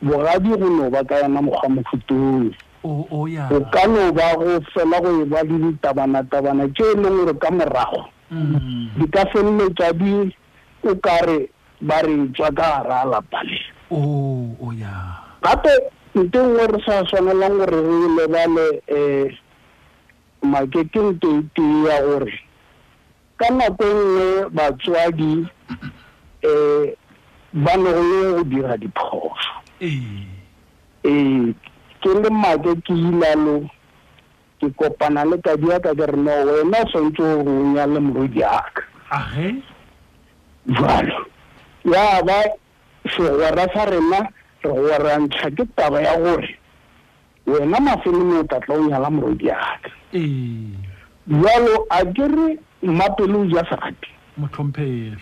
bogadi go no ba ka yona mokgwa mofutong
oh, oh,
go ka no ba go fela go e ba le ditabanatabana tše e leng gore ka morago
mm.
di ka feleletša di o ka re ba re tšwa ka gara lapa le.
Oh, o ya.
Gape nto nngwe re sa swanelang gore re e lebale e make ke nto e tee ya gore ka nako e nngwe batswadi e ba ne go le go dira diphoso.
Ee.
Ee, ke le make ke ilalo Ke kopana le kadiaka ke re, no, wena o swantse o re o nyale morodiaka.
Age.
Jwalo. Ya ba segwera sa rena re gwerantšha ke taba ya gore wena mafelong o tla tla o nyala morodiaka.
Ee.
Jwalo a ke re mmapelo o ja serati.
Motlhomphegi.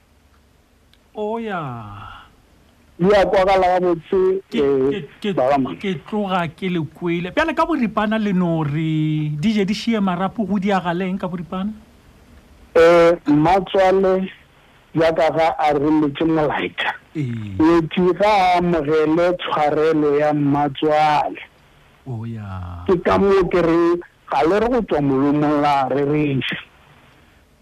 Oya.
Di a kwagala gabotse
eh, bagama. Ke tloga ke le kwele. Bjale ka boripana le no re di je di šie marapo go diagaleng ka boripana?
Eh, mmatswale jaaka ga a rometše molaetša.
Ee.
Ngwetši ga a amogele tshwarelo ya mmatswale.
Oya.
Ke ka moo ke reng ga le re go tšwa molomong la
a rereša.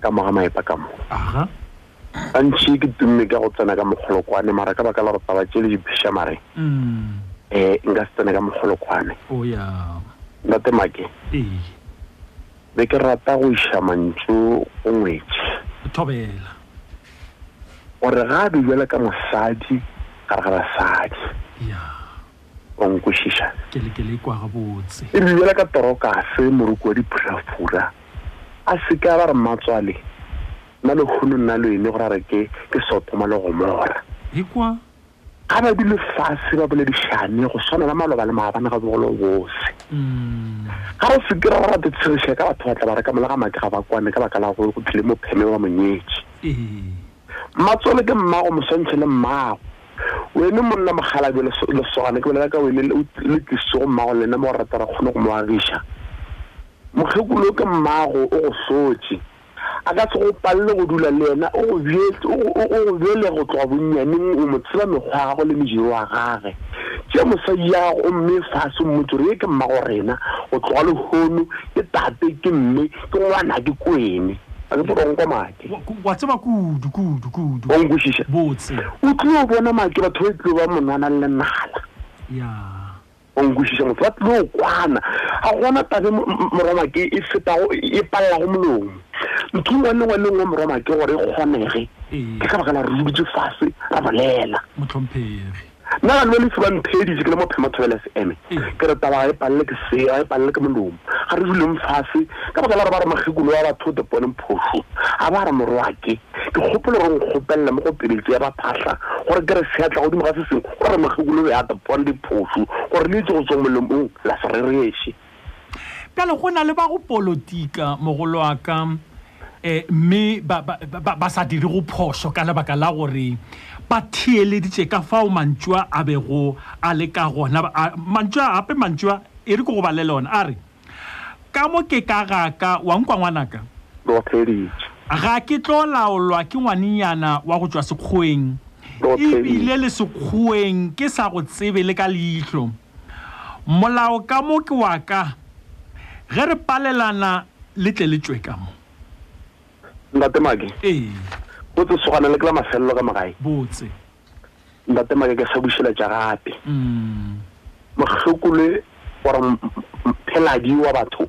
ka moga maepa ka mo
aha
gantši ke tumme ka go tsena ka mokgolokwane mara ka baka la gore taba tše le diphiša mare um nka se tsene ka mokgolokwane
o ya
ndate make
ee
be ke rata go iša mantšu go ngwetši
thobela
gore ga a dujele ka mosadi gare ga basadi
ya
O nkwešiša?
Ke le, ke le kwa gabotse.
E rile bjale ka Torokase, moroko wa diphurafura, a se ke a ba re matswale, na lehono nna lo eme go ra re ke, ke Sotoma le Gomora.
E kwa?
Ga ba dule fase ba boledišane go swana la maloba le maabana ga bogolo bose.
Mm.
Ga re se ke ra ra tetshegiša ka batho ba tla ba re ka mola ga make ga ba kwane ka baka la go go tlile mopheme wa monyetši.
Ee.
Mmatsole ke mmago moswantšhe le mmago. Wene monna mogalabe lesogane ke bolela ka wene le tlisitse go mmago lena mo rata re kgone go mo agiša. Mokgekolo ke mmago o go hlotše. A ka se go palle go dula le yena o go bjele go tloga bonnyaneng o mo tseba mekgwa ya gago le mediro wa gage. Tše mosadi ya gago o mme fase mmotse gore ye ke mmago rena go tloga lehono ke tate ke mme ke ngwana ke kwene. A ke tlo go
nkomane. wa tseba kudu kudu kudu
wa nkwešiša
botse
o tlio bona maake batho ba tlio ba monwana le nala
ya
wa nkwešiša motho ba tlio kwana ga gona tabe morwa maake e fetago e palelago molomo ntho ngwa le ngwa le ngwe morwa maake gore e kgonege ke ka baka la re duditse fase ra bolela
motlhomphegi
nna ga lebe lese ba ntheeditse ke le mo phema thobele se
eme mm.
ke re taba ga e palele ke seo ga e palele ke molomo ga re duleng fase ka baka la re ba re makgekolo wa batho the bone phoso ga ba re morwake ke kgopolo re nkgopelela mo go peletse ya baphatlha gore ke re seatla godimo ga se sengwe gore makgekolo ya the bone diphoso gore le itse go tswa molomong la se rereše
Bjale go na le ba go polotika mogolo wa ka eh mme ba ba ba- ba sa dire go phoso ka lebaka la gore ba theeleditše ka fao mantšwa a bego a le ka gona Ba- a- mantšwa gape mantšwa e re ke go ba le lona a re ka mo ke ka gaka wa nkwa ngwanaka
Ke go theeditše.
ga ke tlo laolwa ke ngwanenyana wa go tšwa sekgweng
Go
ebile theeditše. le sekgweng ke sa go tsebe le ka leihlo Molao ka mo ke wa ka. Ge re palelana le tle le tšwe ka mo.
Ntate
Make.
Ee. Botse sogana le ke la mafelelo ka mogae.
Botse.
Ntate Make ke sa bušeletša gape.
Mm.
Mohlokole or pheladi wa batho.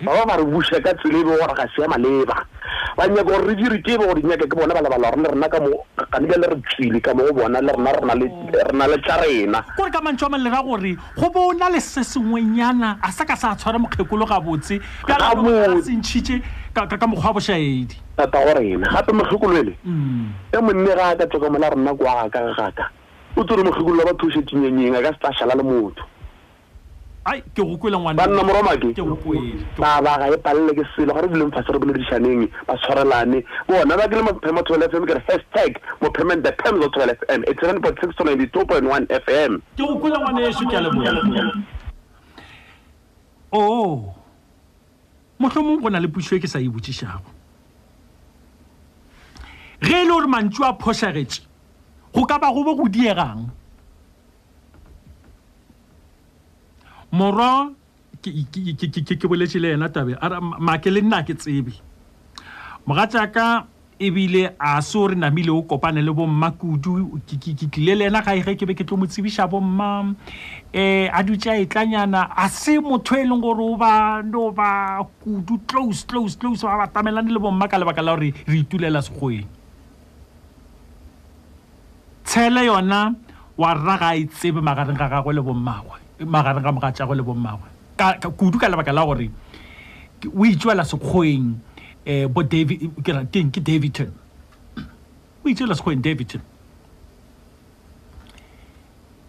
Ba ba
ba
re buša ka tsela e be gore ga se ya maleba. Ba nyaka gore re di rite e be gore di nyaka ke bona ba lebala gore le rena ka mo gane bja le re tswile ka mo go bona le rena re na le tla rena.
Ko re ka mantšu a malera gore go bo na le se sengwenyana a sa ka sa tshwara mokgekolo gabotse
bjaa
se ntšhitše ka mokgwa wa bošaedi.
Tata go rena gape mokgekolo
ele
e monne ga a ka tsoka mola rena kwa ga ka ga gaka o tsere mokgekolo ba ba thušetšinyenyeng a ka se tla šala le motho.
Ai, ke go kwele ngwane.
Banna moromake.
Ke go kwele.
Ba ba ga e palele ke selo ga re duleng fase re boledišaneng ba tshwarelane. Bona ba ke le Mophema 12 FM ke re hashtag Mophema the Phems of 12 FM. It's 7.6 to 92.1 FM.
Ke go kwele ngwane yeso ke a leboga. Oh. Mohlomong go na le pušo e ke sa e botšišago. Ge e le gore mantšu a phošagetše go ka ba go bo go diegang. morwa ke boletše le yena tabe a make le nna ke tsebe mogatšaka ebile a se o re namile o kopane le bomma kudu ke tlile le yena ga ege ke be ke tlo mo tsebiša bomma um eh, a dutse a etlanyana a se motho e leng gore o ba no ba kudu close close close ba batamelane le bomma ka lebaka la gore re itulela sekgoeng Tshele yona wa rra ga a itsebe magareng ga gagwe le bommagwe, magareng ga mogatšagwe le bommagwe, ka, ka, kudu ka lebaka la gore ke- o itšwela sekgoeng um bo Davi, ke ra- keng, ke Daviton o itšwela sekgoeng Daviton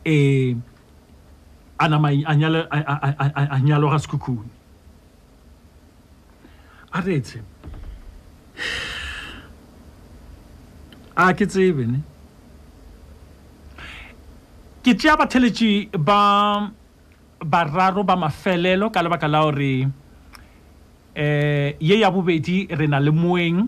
um a nama a nyale- a- a- a- a- a nyaloga sekhukhune a re etse a ke tsebe ne ke tšea batheletši ba bararo ba mafelelo ka lebaka la gore eh ye ya bobedi re na le moeng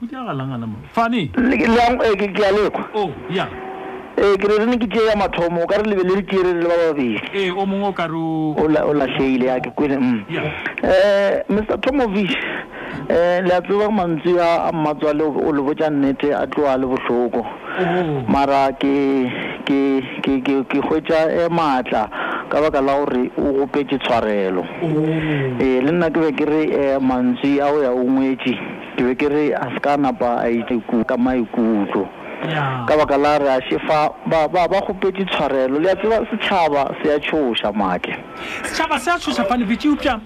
go diragalang ana mo fane
Le- ke- le- eh, ke ke a lekwa
o ya
ee ke re re ne ke tee ya mathomo o ka re lebe le re tee re le ba babedi
ee o mongwe o ka re o
o la- o latlhegile ya ke kwele mm.
ya
Eh, mr tomovic um le a tseba mantswe a a mmatswale o o le botša nnete a tloa a le bohloko mara ke ke ke ke ke hwetša e maatla ka baka la gore o gopetše tshwarelo ee le nna ke be ke re um mantswi a o ya o ngwetše ke be ke re a se ka napa a itekuka ka maikutlo ka baka la re a shefa ba ba ba gopetše tshwarelo le a tseba setšhaba se ya tšhoša maake
setšhaba se a tšhoša fane bitše upša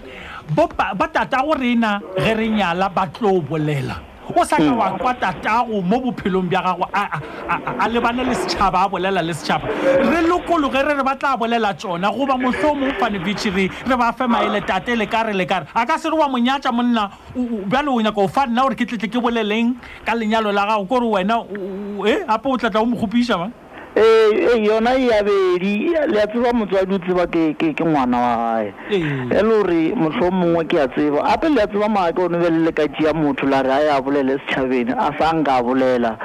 bo ba tatagorena ge re nyala ba tlo bolela o sa ka wa kwa tatago mo bophelong bja gago a- a- a- a- a lebane le setšhaba a bolela le setšhaba re lokologe re re ba tla bolela tsona goba moso mo fanevitšhi re re ba fe maele tate le kare le kare a ka se re wa monyatša monna o- o- bjale o nyaka o fa nna gore ke tletle ke boleleng ka lenyalo la gago kore wena o- o- e ape o tlatla o mo kgopiša ba
Ee, ee, yona e ya bedi le a tseba motswadi o tseba ke ke ke ngwana wa gae e le gore motlho mongwe ke a tseba gape le a tseba maake o nebe le le ka tšea motho la re a ya bolele setšhabeng a sa nka a bolela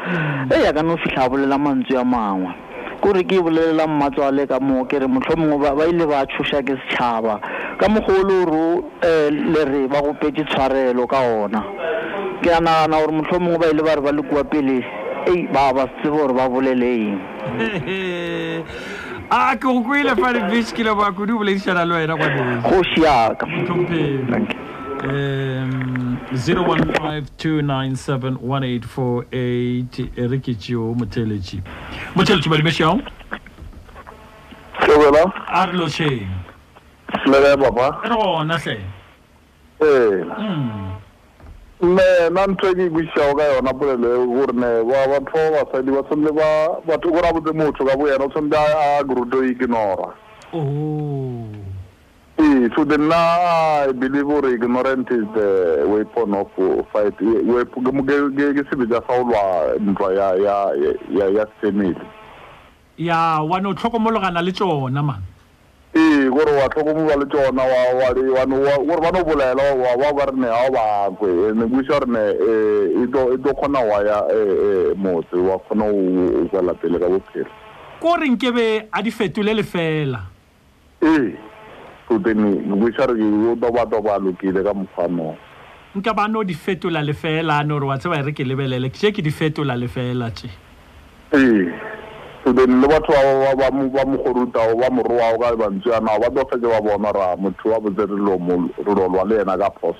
e ya ka no fitlha a bolela mantswe a mangwe kore ke e bolelela mmatswale ka moo ke re motlho mongwe ba ile ba tshoša ke setšhaba ka mokgolo ro Eh, le re ba gopetše tshwarelo ka ona ke a nagana gore motlho mongwe ba ile ba re ba le kua pele ei ba ba se tsebe gore ba boleleng
a ke go kwele fa lebis ke leboa kudu boledišana le wena kwaneng
go šiaka
Thank you. Um, 0152971848 e re ke tšeo motheletši motheletši badimešao
Tlogela.
a re lošeng
Mme kae papa?
Re gona hle.
Ee.
Mm.
Mme na ntho e ke ikwišišago ka yona polelo eo gore ne ba batho ba basadi ba tshwanele ba batho gore a botse motho ka bo yena o tshwanele a gruto e ignora.
Oh.
Ee, so then na I believe gore ignorant is the weapon of fight. Ke sebetsa sa go lwa ntwa ya ya ya ya family.
Ya, wa no hlokomologana le tšona, man.
Ee, gore wa hlokomoga le tšona, wa, wa, wa no, wa, gore ba no bolaela, wa, wa, wa ba re ne, ao ba kwe, ne kweša gore ne, eh, e tlo, e tlo kgona wa ya, eh, eh, motse, wa kgona o, o kwela pele ka bophelo.
Ko re nkebe a di fetole lefela.
Ee, Ruteni, mokwešare ke yo dobatoba a lokile ka mokgwa noo.
Nka ba no di fetola lefeela, a no re, wa tseba, e re ke lebelele, tše ke di fetola lefeela tše.
Ee, Ruteni, le batho ba ba, ba mo, ba mo go rutago, ba mo roago ka mantswe a nao, ba tlo fetša ba bona, ra, motho wa botse re lo mo, re lo lwa le yena ka phoso.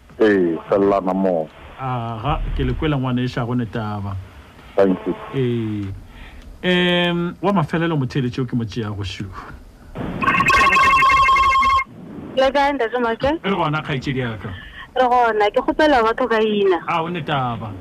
Ee, felelana moo.
Aga, ke le kwele ngwane e šago netaba.
Thank you.
Ee. Um, wa mafelelo motheeletši o ke mo tšeago šuhu.
Le kae ntate Make?
Re gona kgaetšedi yaka.
Re gona ke kgopela wa ka ina.
A o ne taba.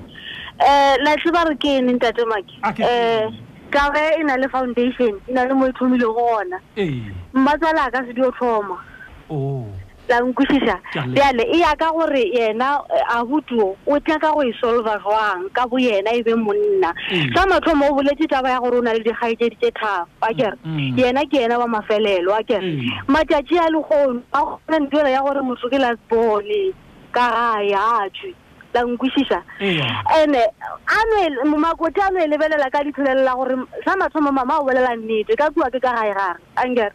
Eh la tle ba re ke ene ntate Make. Eh ka re ina le foundation ina le mo e thomile gona.
Eh.
Mmatsala ka se dio thoma.
Oh.
la nkwešiša bjale e ya ka gore yena eh, a butuo o tla ka go e solva jwang ka bo yena e be monna
mm.
sa mathomo o boletse taba ya gore o na le dikgaetšedi tše thafo a kere
mm. mm.
yena ke yena wa mafelelo a kere matšatši a legono a gona ntoela ya gore motho ke lasbone ka gae a tšwe la nkwešiša ande momakoti a no e lebelela ka ditlholelela gore sa mathomo mama o bolela nnete ka kua ke ka gae gare ankere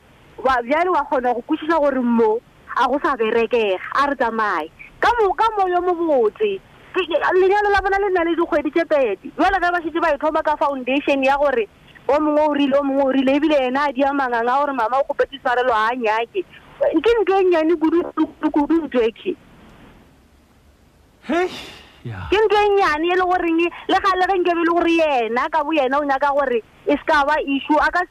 Wa, bjale wa kgona go kwešiša gore mo a go sa berekega. A re tsamaye ka mo, ka mo yo mobotse. Ke- ke- Lenyalo la bona le na le dikgwedi tše pedi. Bjale ge ba šetše ba e thoma ka foundation ya gore o mongwe o rile o mongwe o rile ebile yena a dia manganga gore mama o kgopetse tshwarelo a nyake ke ntho e nnyane kudu kudu kudu ntho e khe
Hei, ya.
ke ntho e nnyane e le goreng le ga le ge nkebe le gore yena ka bo yena o nyaka gore e se ka ba issue a ka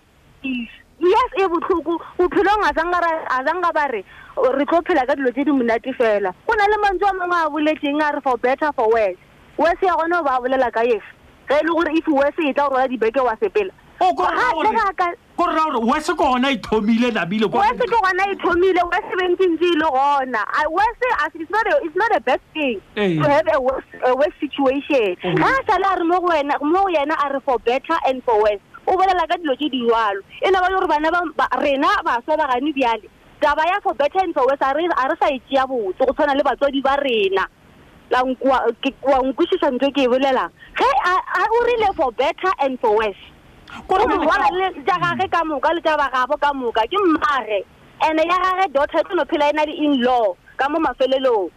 Yes, e botlhoko bophelong a zanga ra a zanga ba re re tlo phela ka dilo tse di monate fela. Go na le mantswe a mangwe a boletseng a re for better for worse. Worse ya gone o ba bolela ka yes. Ge e le gore if worse e tla o rwala dibeke wa sepela.
O ko
Ha- le ga ka-
ko rra gore wese ko gona e thomile namile kwa
Worse ke gona e thomile worse bentse ntse e le gona. I worse as it's not a, it's not a bad thing
Eh.
to have a worse a worse situation.
Mhm.
Ha sala a re mo go wena mo go yena a re for better and for worse. o bolela ka dilo tše di jalo e le ba gore bana rena baswa ba gane bjale taba ya for better and for worse a re sa e tšea botse go tshwana le batswadi ba rena wa nkwešiša nto ke e bolelang ge o rile for better and for worse
omoala
le ja gage ka moka le taba gabo ka moka ke mmage and-e ya gage daughter e tlono phela e na le in law ka mo mafelelong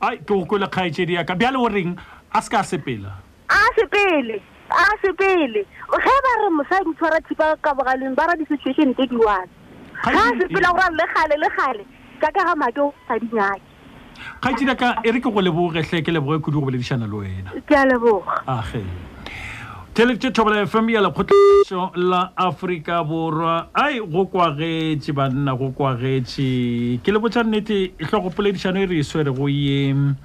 ai ke go kwele kgaetšedi ya ka bjale o reng a se ka a sepela
a sepele a sepele ge ba re mosadi o tshwara thipa ka bogaleng ba ra di-situation tse di-one ga a sepela gore a le gale le gale ka ka ga make o sa dinyake
kgaetšedi ya ka e re ke go lebogetlhe ke leboge kudu go boledišana le wena
ke a leboga
age theleditše thobela fm ya lekgotlašo la afrika borwa ai go kwagetše banna go kwagetše ke le botša nnete tlhogopoledišano e re e swere go ye um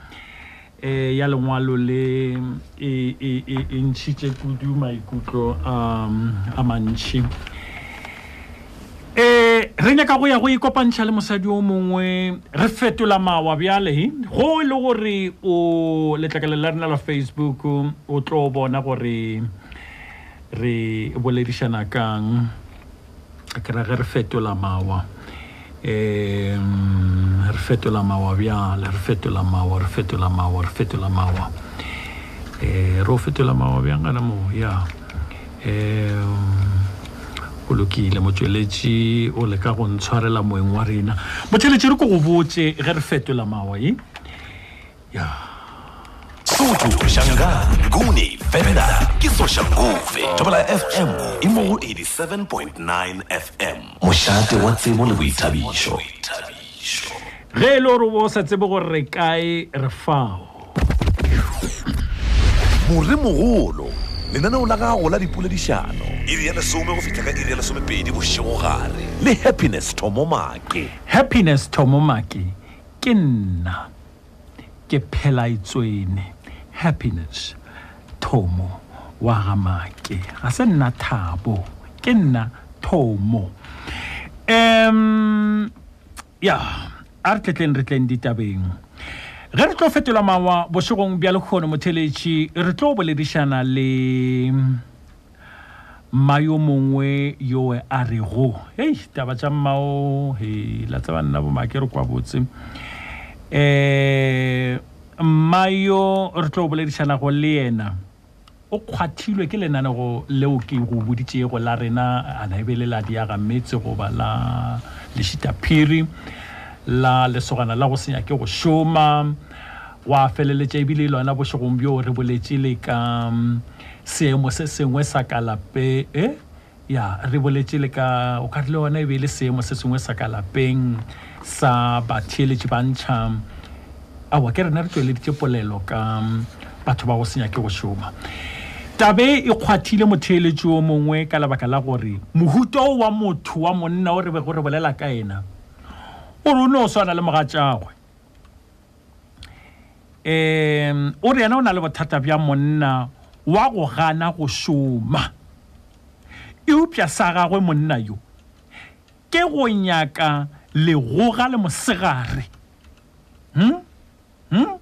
ya lengwalo le e, e, e, e ntšhitše kudu maikutlo um, a mantšhi um re nyaka go ya go ikopantšha le mosadi o mongwe re fetola mawa bjale go e le gore o letlakele la rena la facebook o tlo bona gore re boledišana kang ke ra ge re fetola mawa um re fetola mawa bjale re fetola mawa re fetola mawa re fetola mawa um eh, re o fetola mawa bjang gana moo ya yeah. o lokile motsweletši o leka go ntshwarela moeng wa rena motsweletši re ko go botse ge re fetola mawa e ya
sotho shanga nguni fela ke soshanguve tobela fm e mo go 87.9 fm mošate wa tsebo le boithabišo
ge e le gore o sa tsebe gore re kae re fao
moremogolo lenaneo la gago la dipoledišano iri ya lesome go fitlha ka iri ya lesomepedi bošegogare le happiness thomomake
happiness thomomake ke nna ke phelaitswene happiness thomo wa ga make ga se nna thabo ke nna thomo um ya a re tletleng re tleng ditabeng ge re tlo fetola mawa bošegong bja lekgono motheletši re tlo boledišana le mma yo mongwe yoe a rego hei taba tša mmao he la tseba nna bomake re kwa botse um mma yo re tlo boledišanago le yena O kgwathilwe ke lenanego leo ke go boditšego la rena, a na e be le la diaga metse goba la lešitaphiri, la lesogana la go se nyake go šoma. Wa feleletša ebile e lona bošegong bjo re boletše le ka mm, seemo se sengwe sa kalape, eh? ya re boletše le ka o ka re le yona e be e le seemo se sengwe sa ka lapeng sa batheeletši ba ntšha aowa ke rena re tšweleditše polelo ka batho ba go senya ke go šoma tabe e kgwathile motheeletši o mongwe ka lebaka la gore mohuta o wa motho wa monna o re be go re bolela ka ena o re o ne o swana le mogatšagwe um o re yena o na le bothata bja monna wa go gana go šoma eupša sa gagwe monna yo ke go nyaka legoga le mosegare hm hm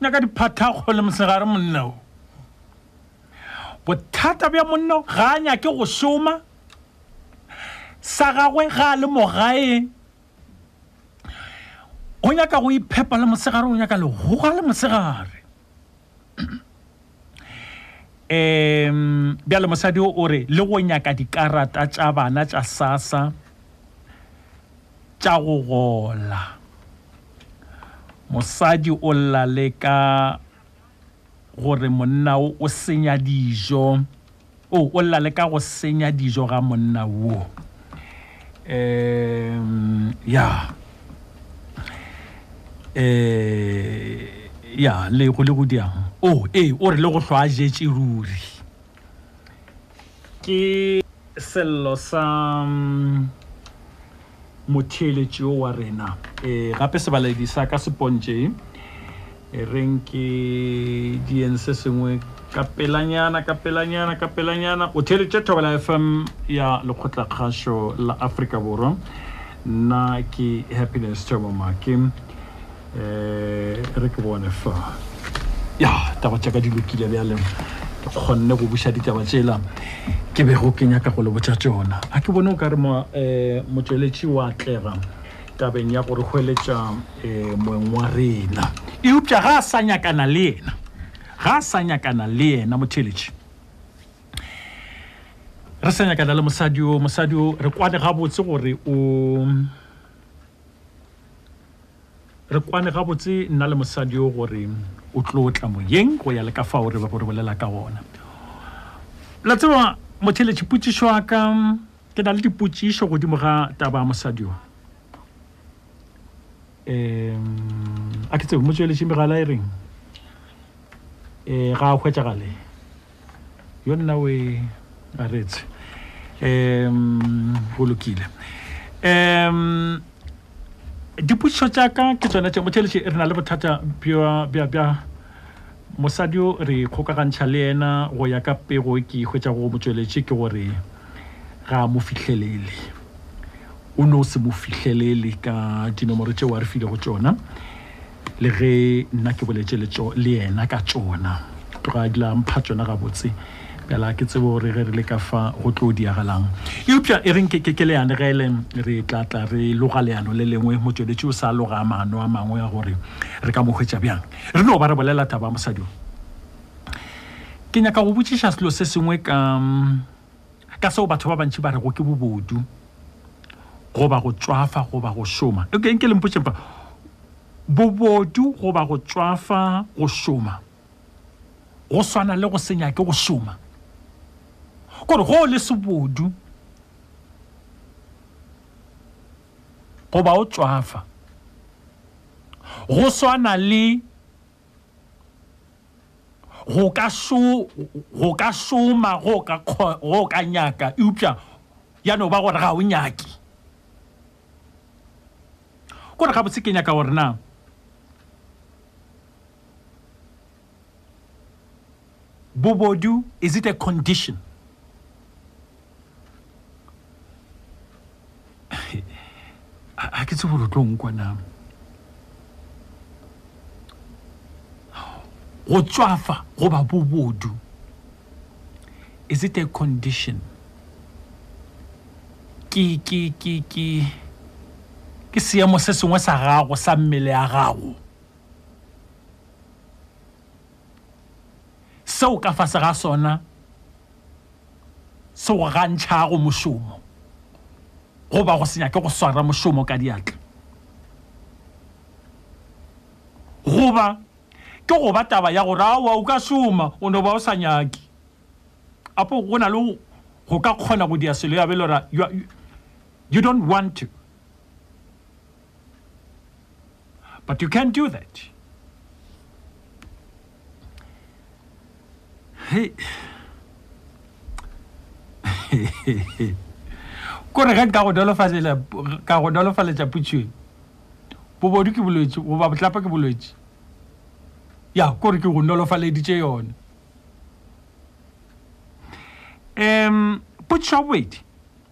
nyaka diphathakgo le mosegare monna o bothata bja monna ga a nyake go šoma sa gagwe ga a le mogaeng o nyaka go iphepa le mosegare o nyaka legoga le mosegare um bjale mosadi o re le go nyaka dikarata tša bana tša sasa tša go gola mosadi o lla le ka gore monna o o senya dijo o o lla le ka go senya dijo ga monna wo um ya um ya le go le go diang o oh, ee o re le go hlwa a jetše ruri ke sello sa mm, motheeletši o wa rena um gape sebaledi sa ka sepontše e reng ke dieng se sengwe ka pelanyana ka pelanyana ka pelanyana o theeletše thobela fm ya lekgotlakgašo la afrika borwa nna ke happiness thomomake um re ke bone fa ya taba tša ka di lokile bjaleng ke kgonne go buša ditaba tsela ke bego ke nyaka go le botša tsona a ke bone o ka re um eh, motsweletši wa tlega tabeng ya gore hweletša um eh, moeng wa rena eupša ga a sa nyakana le yena ga a sa nyakana le yena motheletši re sa nyakana le mosadi o mosadi o re kwane gabotse gore o re kwane gabotse nna le mosadi yo gore o tlo tla moyeng go ya le ka fao re be gore bolela ka gona la tseba motheletši potsišo ya ka ke na le dipotsišo godimo ga taba ya mosadi yo um a ke tsebo mo tsweletše megala e reng eh ga a hwetšagale yo nna we a retse um go lokile um dipotšišo tša ka ke tsone tše motšheletše re na le bothata bja bja bja mosadi o re kgokagantšha le yena go ya ka pego e ke hwetša go motsweletše ke gore ga mo fihlelele o ne o se mo fihlelele ka dinomoro tšeo a re file go tšona le ge nna ke boletše le yena ka tšona tloga a dila mpha tšona gabotse bjala ke tsebo gore ge re le ka fa go tlo diagalang eupša e reng ke le yane ge le re tla tla re loga leano le lengwe motsweletši o sa loga maano a mangwe a gore re ka mokgwetša bjang re no ba re bolela taba mosadi o ke nyaka go botšiša selo se sengwe ka ka seo batho ba bantši ba rego ke bobodu goba go tšwafa goba go šoma okay, ke lempotšempa bobodu goba go tšwafa go šoma go swana le go se nyake go šoma kore go le sebodu goba o tšwafa go swana le go ka šo go ka šoma go ka go ka nyaka eupša ya no ba gore ga o nyake gore ga botse ke nyaka gore na Bobodu, is it a condition? Ha ke tsebo tlo nkwa na. Go tswafa go ba bobodu. Is it a condition? Ki ki ki ki ke seemo se sengwe sa gago sa mmele ya gago seo ka fase ga sona se go gantšhago mošomo goba go se nyake go swara mošomo ka diatla goba ke go ba taba ya gore awa o ka šoma o no ba o sa nyake apo go na le go ka kgona go dia selo ya belora you don't want to But you can't do that. Hey. kore ge ka go dolofalela ka go dolofaletša putšheng bobodu ke bolwetši goba botlapa ke bolwetši ya kore ke go nolofaleditše yone um putšho bobedi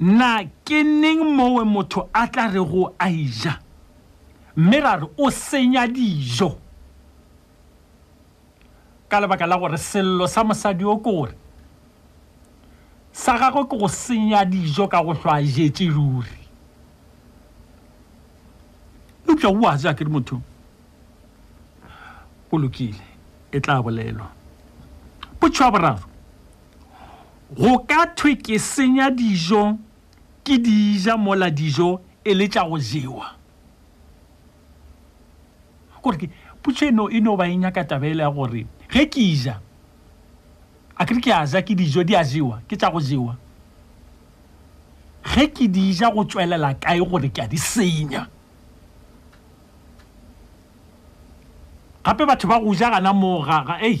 Na ke neng mowe motho a tla re go a ija, mme ra re o senya dijo? Ka lebaka la gore sello sa mosadi o kore sa gagwe ke go senya dijo ka go hlwa jetše ruri. eupša o a ja ke motho o lokile e tla bolelwa potšo ya boraro Go ka thwe ke senya dijo ke di ja mola dijo e le tša go jewa. Gore ke putšo eno e no ba e nyaka taba ele ya gore ge ke ja a ke re ke a ja ke dijo di a jewa ke tša go jewa ge ke di ja go tšwelela kae gore ke a di senya gape batho ba go ja gana moo ga ga ei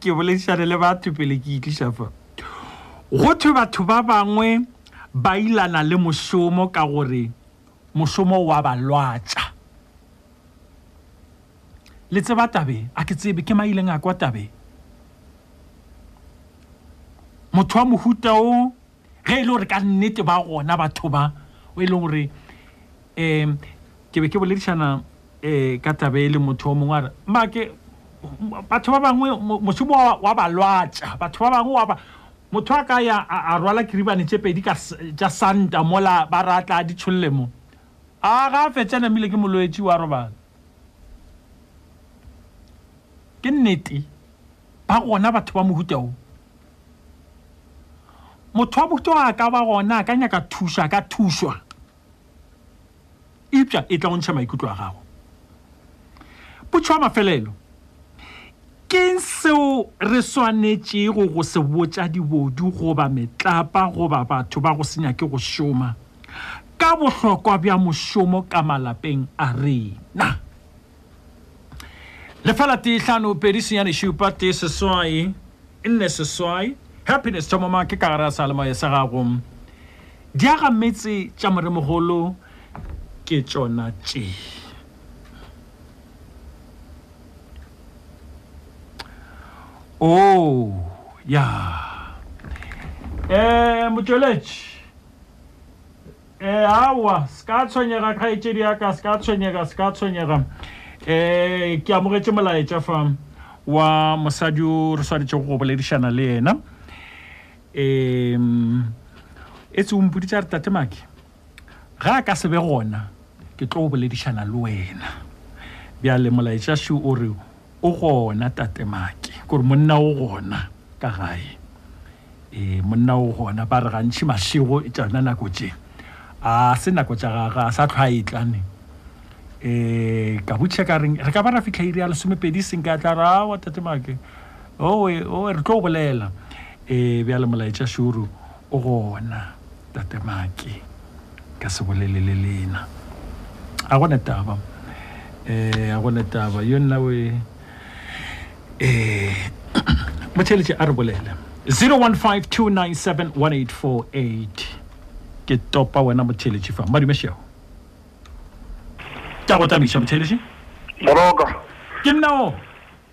ke boledišane le batho pele ke itliša fa go thwe batho ba bangwe ba ilana le mošomo ka gore mošomo wa ba lwatša le tseba tabe a ke tsebe ke maileng a kwa tabe motho wa mohuta o ge e le gore ka nnete ba gona batho ba o e leng gore um ke be ke boledišana um ka tabe le motho o mongwe a re make batho ba bangwe mošomo wa ba lwatša batho ba bangwe wa ba motho a ka ya a rwala kiribane tše pedi tša santa mola ba ratla a ditšholole mo a ga a fetša namile ke molwetši wa robala ke nnete ba gona batho ba mohuta o motho wa bokto a ka ba gona a ka nyaka thuša a ka thušwa eupša e tla go ntšha maikutlo a gago potšho wa mafelelo keng seo re swanetšego go se botša dibodu goba metlapa goba batho ba go se nyake go šoma ka bohlokwa bja mošomo ka malapeng a rena lefela tee hlano pedi senyane šupa tee seswai nne seswai happiness thomoma ke ka gare a sa le moya sa gago diaga metse tša moremogolo ke tšona tše o oh, ya um eh, motšweletši Eh, awa se ka tshwenyega kgaetšedi ya ka se ka tshwenyega se ka tshwenyega um ke amogetše molaetša fa wa mosadi o re swanetše go go boledišana le yena um e tse ompoditša re tate make ga a ka se be gona ke tlo go boledišana le wena bjale molaetša še o re o gona tate make kore monna o gona ka gae ee monna o gona ba re gantšhi mašego e tšona nako tše a se nako tša gage a sa tlhwa e tlane um ee, ka butšha ka reng re ka ba ra fitlha iri ya lesomepedi seng ka tla ra wa tatemake owe owe re tlo bolela um ee, bjale molaetša šoro o gona Tate Maki, ka se bolele le lena. A gone taba. Eh, a gone taba. Yo nna we eh motheletše a re bolele. 0152971848 ke topa wena motheletše fa. Madume Sheo. Ke a go tamiša motheletše.
Moroka.
Ke nna o.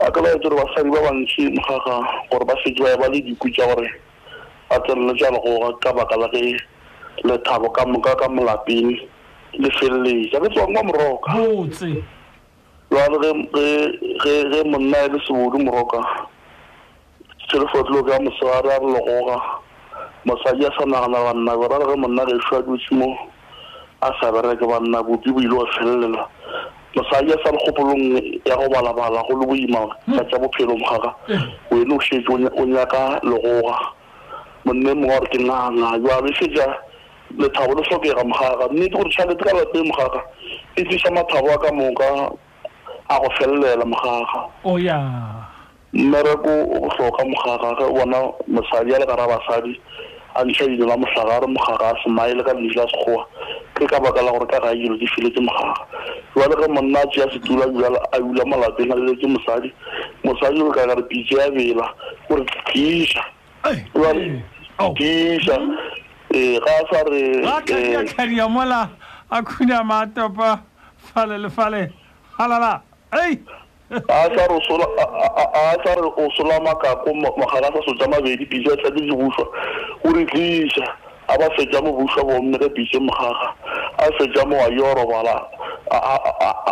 A
ka laetša gore basadi ba bantši mogaga gore ba šetše ba eba le diku tša gore ba tsenele tša legoga ka baka la ge lethabo ka moka ka molapeng le feleletša le tswang kwa moroka.
Botse.
Bjale ge monna e le sebodu moroka. Selefotlo ka mosegare a re logoga. Mosadi a sa nagana banna gore a re ge monna gešo a dutse mo a sa bereke banna bopi bo ile go felelela. Mosadi a sa le kgopolong ya go balabala go le boima ka tša bophelo mokgaka wene o šetše o nyaka logoga. Monne mongwe a re ke nana jwalo e fetša lethabo le hlokega mokgaka mme ke gore tšhalete ka lapeng mokgaka e tlisa mathabo a ka moka a go felelela mokgaka.
O ya.
Mmereko o bohloka mokgaga ge o bona mosadi ya le gara basadi a ntšha dilo la mohlaga a re mokgaga a semaele ka lentši la sekgowa ke ka baka la gore ka gae dilo di filetse mokgaga jale ge monna a tšea setula jala a dula mo lapeng a leletse mosadi mosadi o ka ka re pitse ya bela o re tiša jale tiša ee ga a sa re
khadia mola a khunama a topa fale le fale halala ei
A sa re o sola, a sa re o sola makako mogare a sa sotša mabedi, pitša tla di dibušwa, o di tliša. A ba fetša mo bušwa bomme ka pitše mogaga, a fetša mo a yo robala.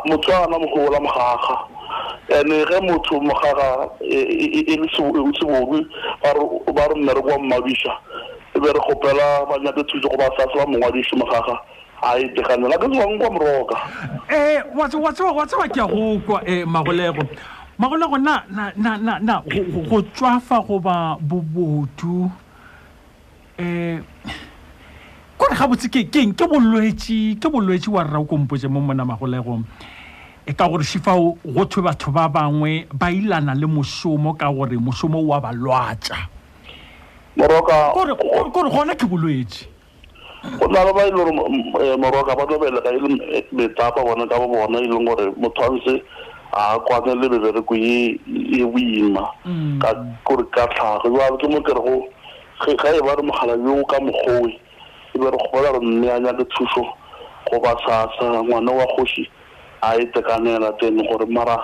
Motho a na mogobola mogaga, ene ge motho mogaga e, e, e le sebobi, ba re mme re kwa mmabiša, e be re kgopela ba nyake thuso go ba sase ba mongwadiši mogaga. a itekanela ke tswa nkwa moroka
eh wa wa tsewa wa tsewa ke go kwa eh magolego magolego na na na na na go tswafa go ba bobotu eh kore ga botse ke keng ke bolwetsi ke bolwetsi wa rra o kompoje mo mona magolego e ka gore shifao go thwe batho ba bangwe ba ilana le mošomo ka gore mošomo wa ba lwatsa
moroka
kore kore gona ke bolwetsi
go na le ba e le gore eh, moroka ba tlo belega e le eh, metsapa bona ka bo bona e leng gore motho a ntse a kwane le bebereko e e boima mm. ka gore ka tlhago jalo ke mo kere go ga e ba re mogala yo ka mogowe e be re gola re nneanya ke thuso go ba sasa ngwana wa kgoši a itekanela then gore mara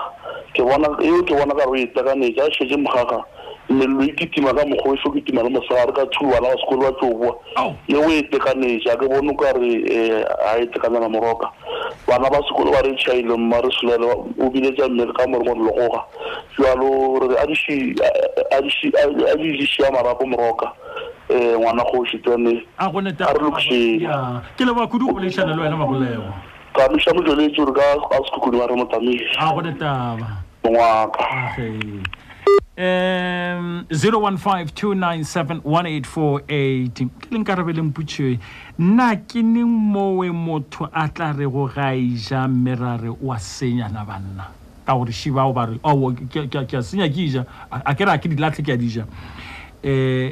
ke bona eo ke bona ka re o itekanetse a šetse mokgakga mmelelo e kitima ka mokgwa o šo kitima le mosegare ka thulu bana ba sekolo ba tlo boa
Au.
le o itekanetse a ke bone o ka re eh, a itekanela moroka bana ba sekolo ba re chaile mma re solele o biletsa mmele ka more gore logoga jalo re re a di shi- a- a di shi- a- a di di šia marapo moroka um ngwana kgoši tsene
a go neta
A re lokišeng.
Ya, ke leboa kudu go boledišana le wena magolego
ka mešamo jale tse gore ka a sekhukhune ba re motamele
a go ditaba
mongwaka
okay um 0152971848 ke leng ka rabeleng putšoe nna ke neng mowe motho a tla re go ga ija mme ra re wa senyana banna ka gore šibao ba re oh, ke a senya ke ija a ke re a ke dilatlhe ke a dija um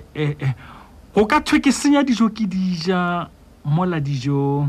go ka thwe ke senya dijo ke dija mola dijo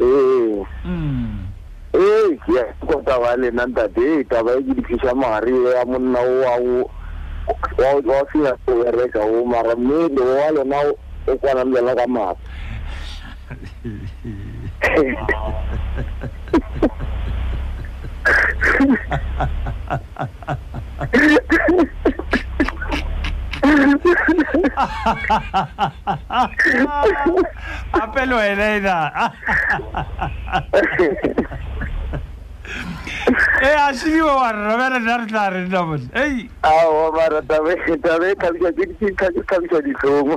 ee
mm.
ee ke ya kwa taba ya lena ntate ee taba e ke di tlisa mogare ya monna o wa o wa o sena go bereka o mara mme le wa lona o kwana le lona ka matla
gape le wena ena e a šediwa wa re robela nna re tla re nna bone ei
awa mara tabe tabe khabisa ke
ke khabisa ditlhomo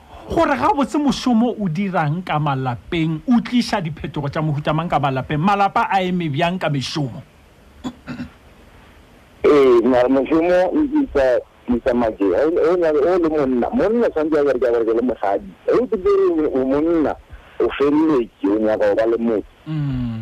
Gore gabotse mošomo o dirang ka malapeng o tliša diphetogo tša mohuta mang ka malapeng? Malapa a eme bjang ka mešomo?
Ee, mara mošomo o tlisa tlisa maje o na o le monna monna tshwanetse a bereke a bereke le mosadi e o tibere o monna o feriletše o nyaka go ba le motho
mm.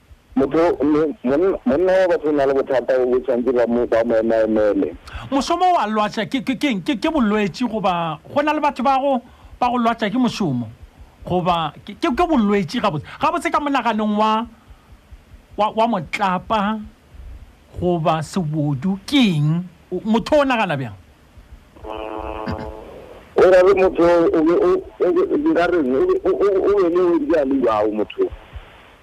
Motho, mo, mon, monna wa batho o na le bothata bo bo tshwanetse ba mo, ba mo emaemele.
Mošomo wa lwatša ke, ke, keng? Ke, ke bolwetši goba go na le batho ba go, ba go lwatša ke mošomo goba ke, ke, ke bolwetši gabotse, gabotse ka monaganong wa, wa, wa motlapa goba sebodu keng? O- Motho o nagana bjang?
O ra re motho o be o, o be, nka reng, o be, o, o, o be le o dira le jwao motho.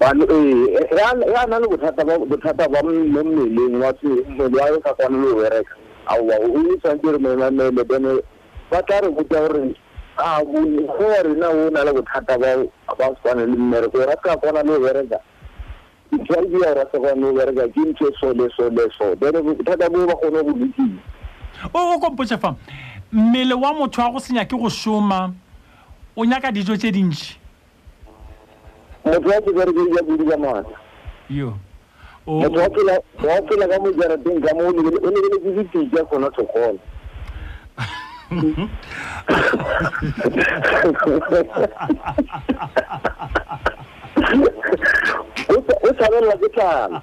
Bano, ee, ge a, ge a
na le bothata ba, bothata ba mo mmeleng, wa se, mmele wa sa kwane le go bereka, aowa, o o tshwanetse re mo mamele, bene ba tla re botsa gore, a bo, ge wa rena o na le bothata ba, ba se kwane le mmereko, o ra se ka kwana le go bereka, ntho ya dira o ra se kwane le go bereka, ke ntho e so le so le so, bene bothata bo ba kgone go lokisa.
O, o kompotše fa, mmele wa motho wa go se nyake go šoma, o nyaka dijo tše dintši.
motho wa sekereke o ja kudu ka maatla
yo o
motho wa phela wa phela ka mo jarateng ka mo o lebele-
o
lebeletse dipitša gona sekgona
o sa- o tshwarelela ke
tlala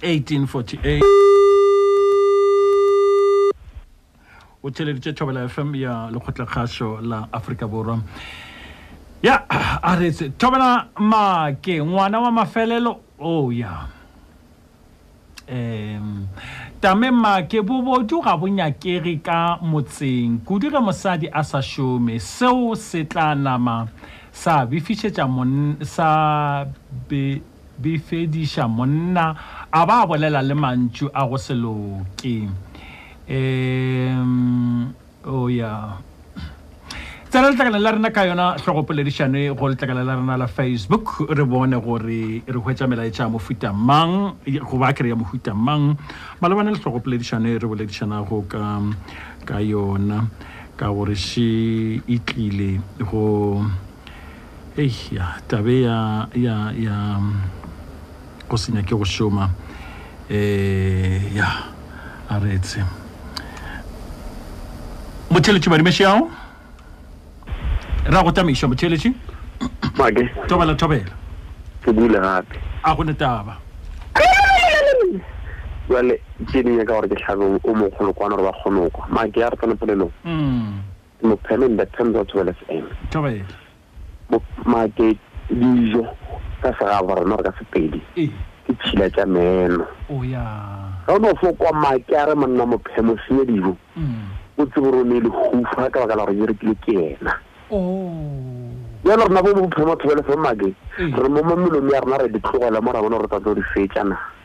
1848 o theleditše thobela fm ya lekgotlakgašo la afrika borwa ya a retse thobela make ngwana wa mafelelo o oh, ya um tame make bobodu ga bo nyakege ka motseng kudu ge mosadi a sa šome seo se tla nama sa befišetša sa be Be fediša monna a ba a bolela le mantšu a go se loke. Ehm, o oh ya. Tsena letlakana la rena ka yona hlogopoledišano e go letlakana la rena la Facebook re bone gore re hwetša melaetša mofuta mang goba a kry-a mofuta mang malebana le hlogopoledišano e re boledišanago ka ka yona ka gore še e tlile go Eish, ya, tabe ya, ya, ya, go se nyake go šoma, eh, ya, a re etse. Motheletši badimeši ao, ra go tameiša motheletši,
Make,
tobela tobela,
ke bule gape.
a go ne
taba. Jwale, ke di nyaka gore ke hlabe o mogolo kwana gore ba kgone go kwa. Make, ya re tsena polelong.
Mm.
Mophelong that comes out well as eng
bo
make dijo ka segaba rona re ka sepedi ke tšhila tša meno ga o no fo kwa make a re monna mophemo senye dijo o tsebo rone e le hufa ka baka la gore e rekile ke ena jalo rona bo bophemo thobele fe make re moma melome ya rona re di tlogela mo ra bona gore
tsa tlo di fetša na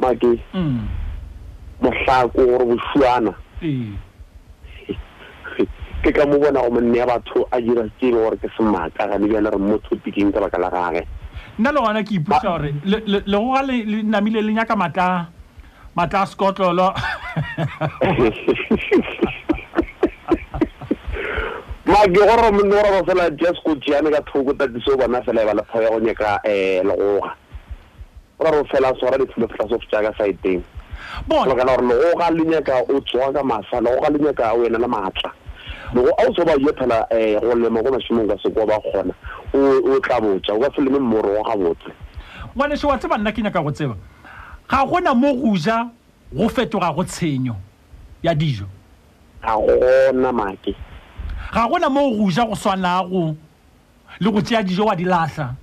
maki
mm.
mohlako gore bošuana ke ka mo bona go monne ya batho a dira ke le gore ke semaka gane bjale re mo topikeng ka baka la gage
nna le gona ke ipusa gore legoga le namile le nyaka matla matlaskotlolo magegoro
mone gore ba fela just ko tšeane ka thoko tatiso bona fela e ba lepho ya go nyeka um eh, legoga gore go fela swara difilo fela so fetsa ka saeteng lokela gore legoga le nyaka o tsoga ka masa legoga le nyaka o ena le maatla lego a o so ba ye phela um eh, go lema ko mašimong ka sekoa ba kgona o tla botsa o ka se leme mmoro wa gabotse
ngwaneso wa tseba nna ke nyaka go tseba Ga go na mo go ja go fetogago tshenyo ya dijo.
Ga go na make.
Ga go na mo go ja go swanago le go tšea dijo wa di lahla.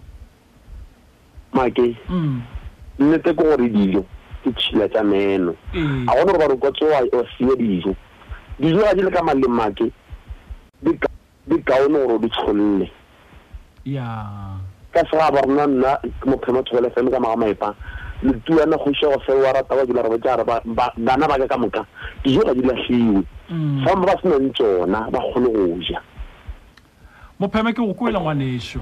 Make,
mm.
nnete ke gore dijo ke tšhila tša meno.
Ee.
Ga go na gore ba re kwa tsoa o sie dijo. Dijo ga di le ka maleng make. Di kaone gore o di tsholle.
Yeah.
ka se ga ba rona nna ke mo phema thobele feme ka maga maepa letua na kgoša go feo wa rata ba dula re botsa re bana ba ka ka moka dijo ga di lahliwe
mm.
fa ba se nang tsona ba kgone go ja mo
phema
ke
go kwela ngwaneso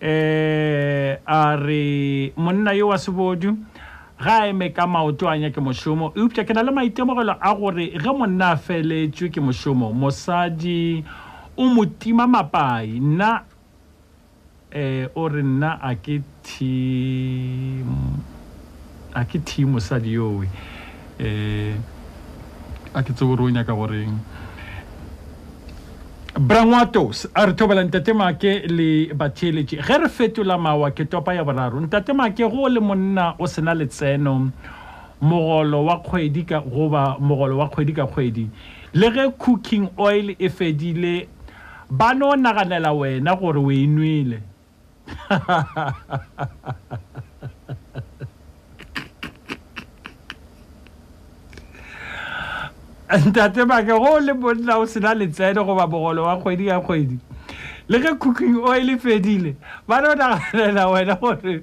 um a re monna yo wa sebodu ga a eme ka maoto a nyake mošomo eupša ke na le maitemogelo a gore ge monna a feletšwe ke mošomo mosadi o mo tima mapai nna um o re nna a ke thimo A ke thi mosadi yowe. Eh, a ke tsebo re o nyaka goreng. Brangwatos a re thobela ntate make le batheeletše ge re fetola mawa ke topa ya boraro ntate make go le monna o sena letseno mogolo wa kgwedi ka goba mogolo wa kgwedi ka kgwedi le ge cooking oil e fedile ba no naganela wena gore o e nwele ntate make go le monna o sena letsene goba mogolo wa kgwedi ya kgwedi le ge cooking oil e fedile ba no naganela wena gore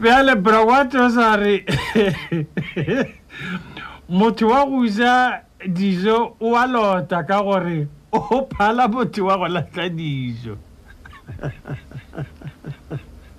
bjale brawate o sa re motho wa go ja dijo o a lota ka gore o phala motho wa go lahla dijo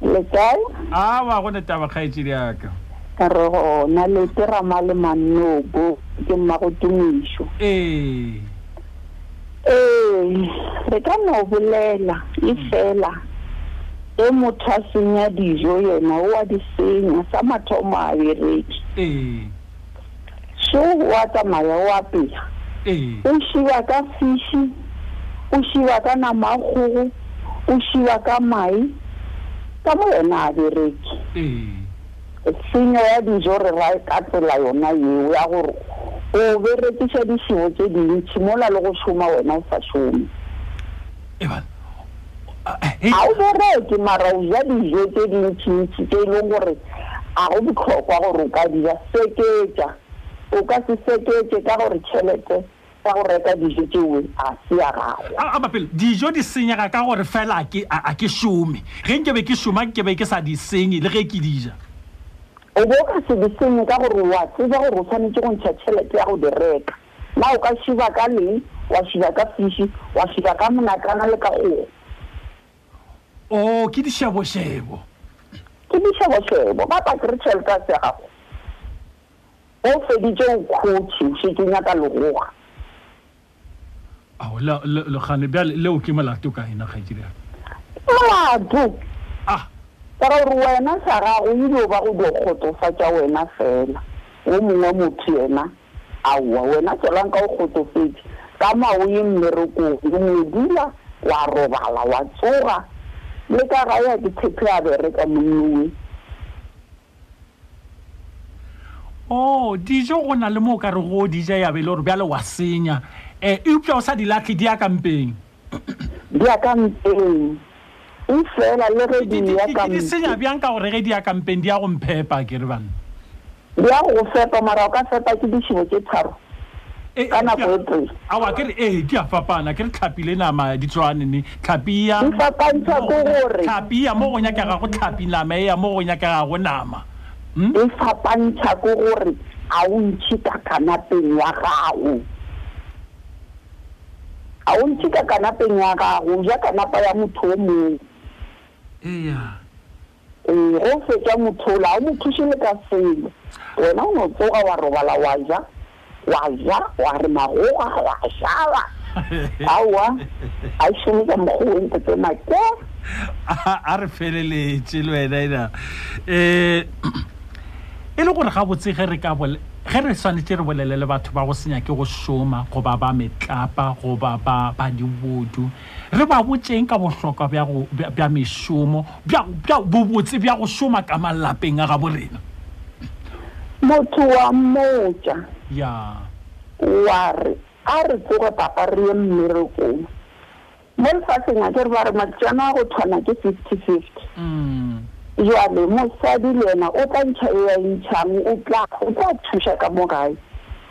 le kae a ba go ne taba kgaetšedi yaka
re gona le ke rama le mannobo ke mma go tumišo
ee
ee re ka no bolela e mm. fela e motho a senya dijo yena o a di senya sa mathomo a bereke
ee
so wa tsamaya o
apela
o šiba ka fiši o šiba ka nama kgogo o šiba ka mai ka mo yona a
bereke
tsenyo ya dijo re ra ka tsela yona yeo ya gore o berekiša dišibo tse dintšhi mola le go šoma wena o sa šome ga o bereke mara o ja dijo tse dintšintši tse e leng gore a go botlhokwa gore o ka dira seketša o ka se seketše ka gore tšhelete ka go reka dijo tšeo a se ya gago
abapele dijo di senyega ka gore fela a ke šome ge nke be ke šoma ke be ke sa di senye le ge ke dija
o bo ka se di senye ka gore wa tseba gore o tshwanetse go ntšha tšhelete ya go di reka Na o ka šiba ka leng? Wa šiba ka fiši, wa šiba ka monakana le ka kgogo.
Oo, ke dišebošebo.
Ke dišebošebo. Ba ba kere tšhelete a se gago. O feditše o khotši, o šetše nyaka legoga.
Ao, le, le, le, gane, bjale, leo ke molato ka ena, kgaetšediaka.
Molato?
Ah.
Ka gore wena sa gago, e dio ba go dio kgotsofatša wena fela. Wo mongwe motho yena. Aowa, wena tšwelang ka o kgotsofetše, ka moa o ye mmerekong, o no dula, wa robala, wa tsoga, le ka gae a ke tshepe a bereka, monnowe.
Oo, dijo go na le mo o ka rego o di ja ya be e le gore bjale wa senya, e, eupša o sa di lahle, di ya ka
mpeng. Dia ka mpeng. Efela le ge
di
ya ka mpeng.
Di senya bjang ka gore ge di ya ka mpeng di ya go mphepa ke re banna.
Di ya go fepa mara o ka fepa ke ditšhibo tše tharo
eh,
ka
eh,
nako e tee.
Awa ke re ee eh, ke a fapana ke re tlhapi le nama di tshwane ne tlhapi ya.
Di fapantšha ke gore.
Tlhapi ya mo go nyakega go tlhapi nama e ya mo go nyakega go nama. Hmm?
E fapantšha ke gore a o ntšhe ka kanapeng wa gago. A o ntše ka kanapeng ya gago, o ja kanapa ya motho o mongwe.
Eya.
Ee, ge o fetša motho ola, a o mo thuše le ka selo. Wena o no tsoga wa robala wa ja, wa ja, wa re magoga, wa šala. Aowa, a e šome ka mokgwa o ntate Make.
A a re feleletše le wena ena. Eh, e le gore gabotse ge re ka bole. Ge re swanetše re bolele le batho ba go se nyake go šoma goba ba metlapa goba ba ba dibodu, re ba botše'ng ka bohlokwa bja go bja mešomo bja bja bobotse bja go šoma ka malapeng a gabo rena?
Motho wa mmotša.
Ya.
Wa re, A re tsoge, Papa, re ye mmerekong. Mo lefaseng a kere ba re matsana go thwana ke fifty fifty. Jwale mosadi le yena o tla ntšha e ya ntšhang o tla o tla thuša ka mo gae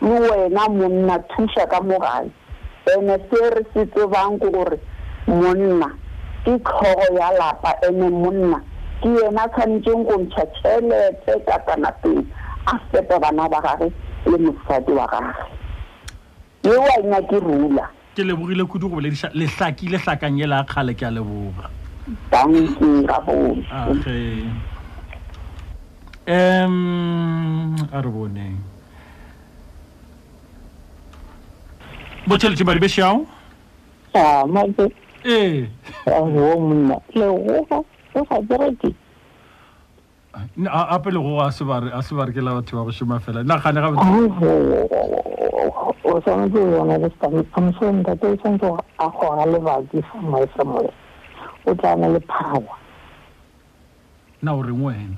le wena monna thuša ka mo gae ene se re se tsebang ke gore monna ke tlhogo ya lapa ene monna ke yena a tshwanetseng go ntšha tšhelete ka kanapeng a fepe bana ba gage le mosadi wa gage. Ye wa ina ke rula.
Ke lebogile kudu go bolediša lehlaki le hlakang ye la kgale ke a leboga.
Danki ga bone.
Age. Em a re bone. Botšhelete bari be
shao. Ah,
ma ke. Eh.
Ah, wo mna. Leboga. Go ga
bereke. a pele go a se bare a se bare ke la batho ba go shoma fela na gane ga botse
o sa ntse o ne le sta am so nda te sa ntse a gora le ba di sa mai sa mo o tla na le power
na o re ngwena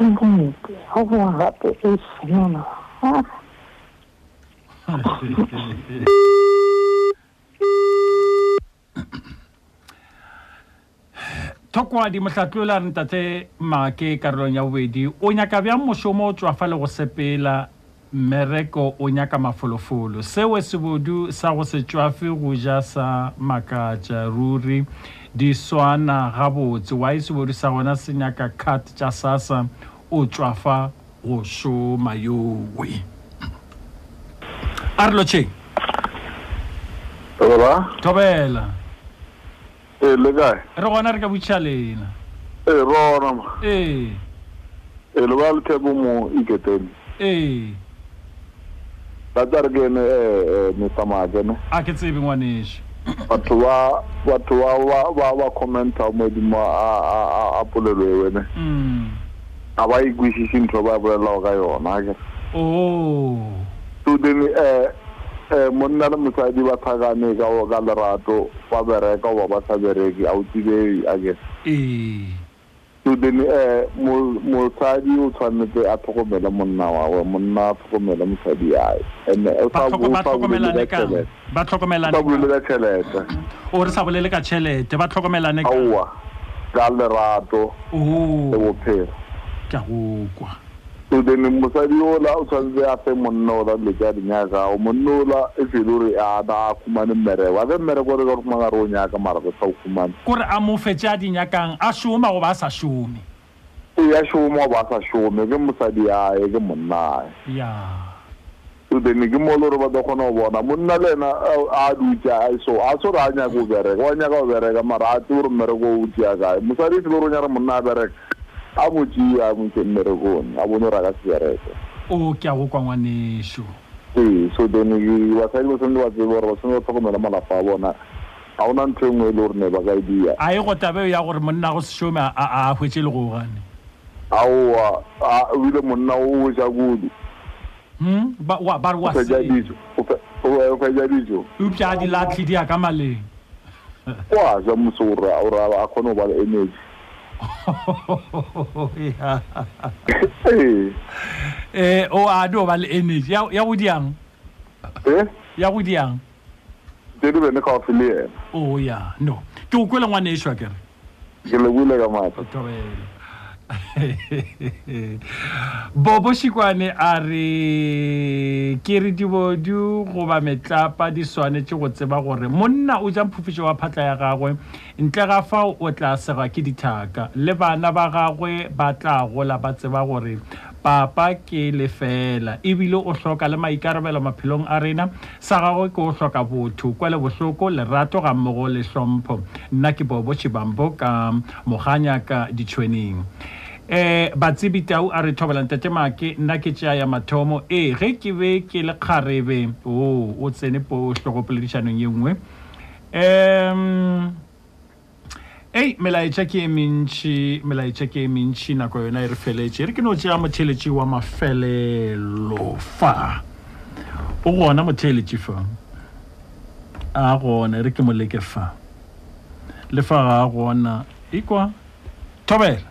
ngwena ha go ha te e sona
ha thokwadi mohlatlola re ntate maake karolong ya bobedi o nyaka bjang mošomo o tswafa le go sepela mmereko o nyaka mafolofolo sewe sebodu sa go se tswafe go ja sa makatša ruri di swana gabotse wa e sebodu sa gona se nyaka cut tša sasa o tšwa fa go šoma yowe a re lotšheng
Hola.
thobela
Eh, le kae?
re gona re ka botšiša lena
Eh, rona ma.
ee
Eh, le ba le theko mo iketeni.
ee
Tata re ke ene eh, eh, Mr. Maakene.
A ke tsebe ngwaneši.
Batho ba batho ba ba ba ba commenta mo dimo a a a a polelo e wene.
Mm.
A ba ikwisisi ntho ba bolela ka yona ke.
Oh.
So then eh eh monna le mosadi ba thakane ka ka lerato ba bereka ba ba sa bereki a o tsibei a ke.
Eh.
Studeni, Ee, mo, mosadi o tshwanetse a tlhokomele monna wagwe, monna a tlhokomele mosadi yae. Ene o sa bo, sa bolele ka tšhelete.
Ba
tlhokomelane Sa bolele ka tšhelete.
O re sa bolele ka tšhelete, ba tlhokomelane ka.
Aowa, ka lerato le bophelo.
Ke a go kwa.
Studene, Mosadi yola o tshwanetse a fe monna ola dilo tša di nyakago. Monna ola e fele o re a na a khumane mmereko. A ke mmereko o re ka khumana re o nyaka mara re sa o khumane.
Ko re a mo fe tše a di nyakang, a šoma goba a sa šome.
Eya šoma goba a sa šome, ke mosadi yaye, ke monnaye.
Ya.
So then ke mo le gore ba tlo kgona go bona monna le ena a dutša so a se gore a nyaka go bereka wa nyaka go bereka mara a tse gore mmereko o tšea kae mosadi e se le gore o nyaka monna a bereka a mo tšea a montšhe mmerekong a bone gore a ka se bereke
o ke a go kwa ngwaneso
ee so then basadi ba tshwanetse ba tsebe gore ba tshwanetse ba tlhokomela malapa a bona ga ona ntho e nngwe e le gore ne ba ka e dia
a e go tabeo ya gore monna go sešome a hwetse le go gane
aowa o ile monna o ja kudu
Hmm, ba, wa, ba re wa
fetša
se.
dijo o fe- o fe- o fetša dijo
Eupša a di latlhe di ya ka maleng.
kwa ja mmuso o ra o ra a kgone go ba le energy
Ya.
ee
Eh, o a no ba le energy. Ya, ya go diang?
eh
Ya go diang?
tše di be le gaufi le yena o
oh, ya no ke o kwele ngwane ešwa kere
ke le buile ka maatla
bobo šikwane a re ke re dibodu goba metlapa di swanetše go tseba gore monna o ja phufetšo wa phatla ya gagwe Ntle ga fao o tla segwa ke dithaka, le bana ba gagwe ba tla gola ba tseba gore Papa ke lefeela e bile o hloka le maikarabelo maphelong a rena. Sa gagwe ke o hloka botho, kwelobohloko, lerato gammogo le hlompho. Nna ke Bobo Shivambo ka Moganyaka Ditšhwening. Ee, batsebi, Tau a re thobela Ntate Make, nna ke tšea ya mathomo. Ee, ge ke be ke le kgarebe, oo, o tsene po hlogopoledišanong ye nngwe. um ei melaetša ke e mentši melaetša ke e mentši nako yona e re feletše e re ke no tšea motheletši wa mafelelo fa o gona motheletši fa a gona e re ke mo leke fa le fa ga a gona ikwa thobela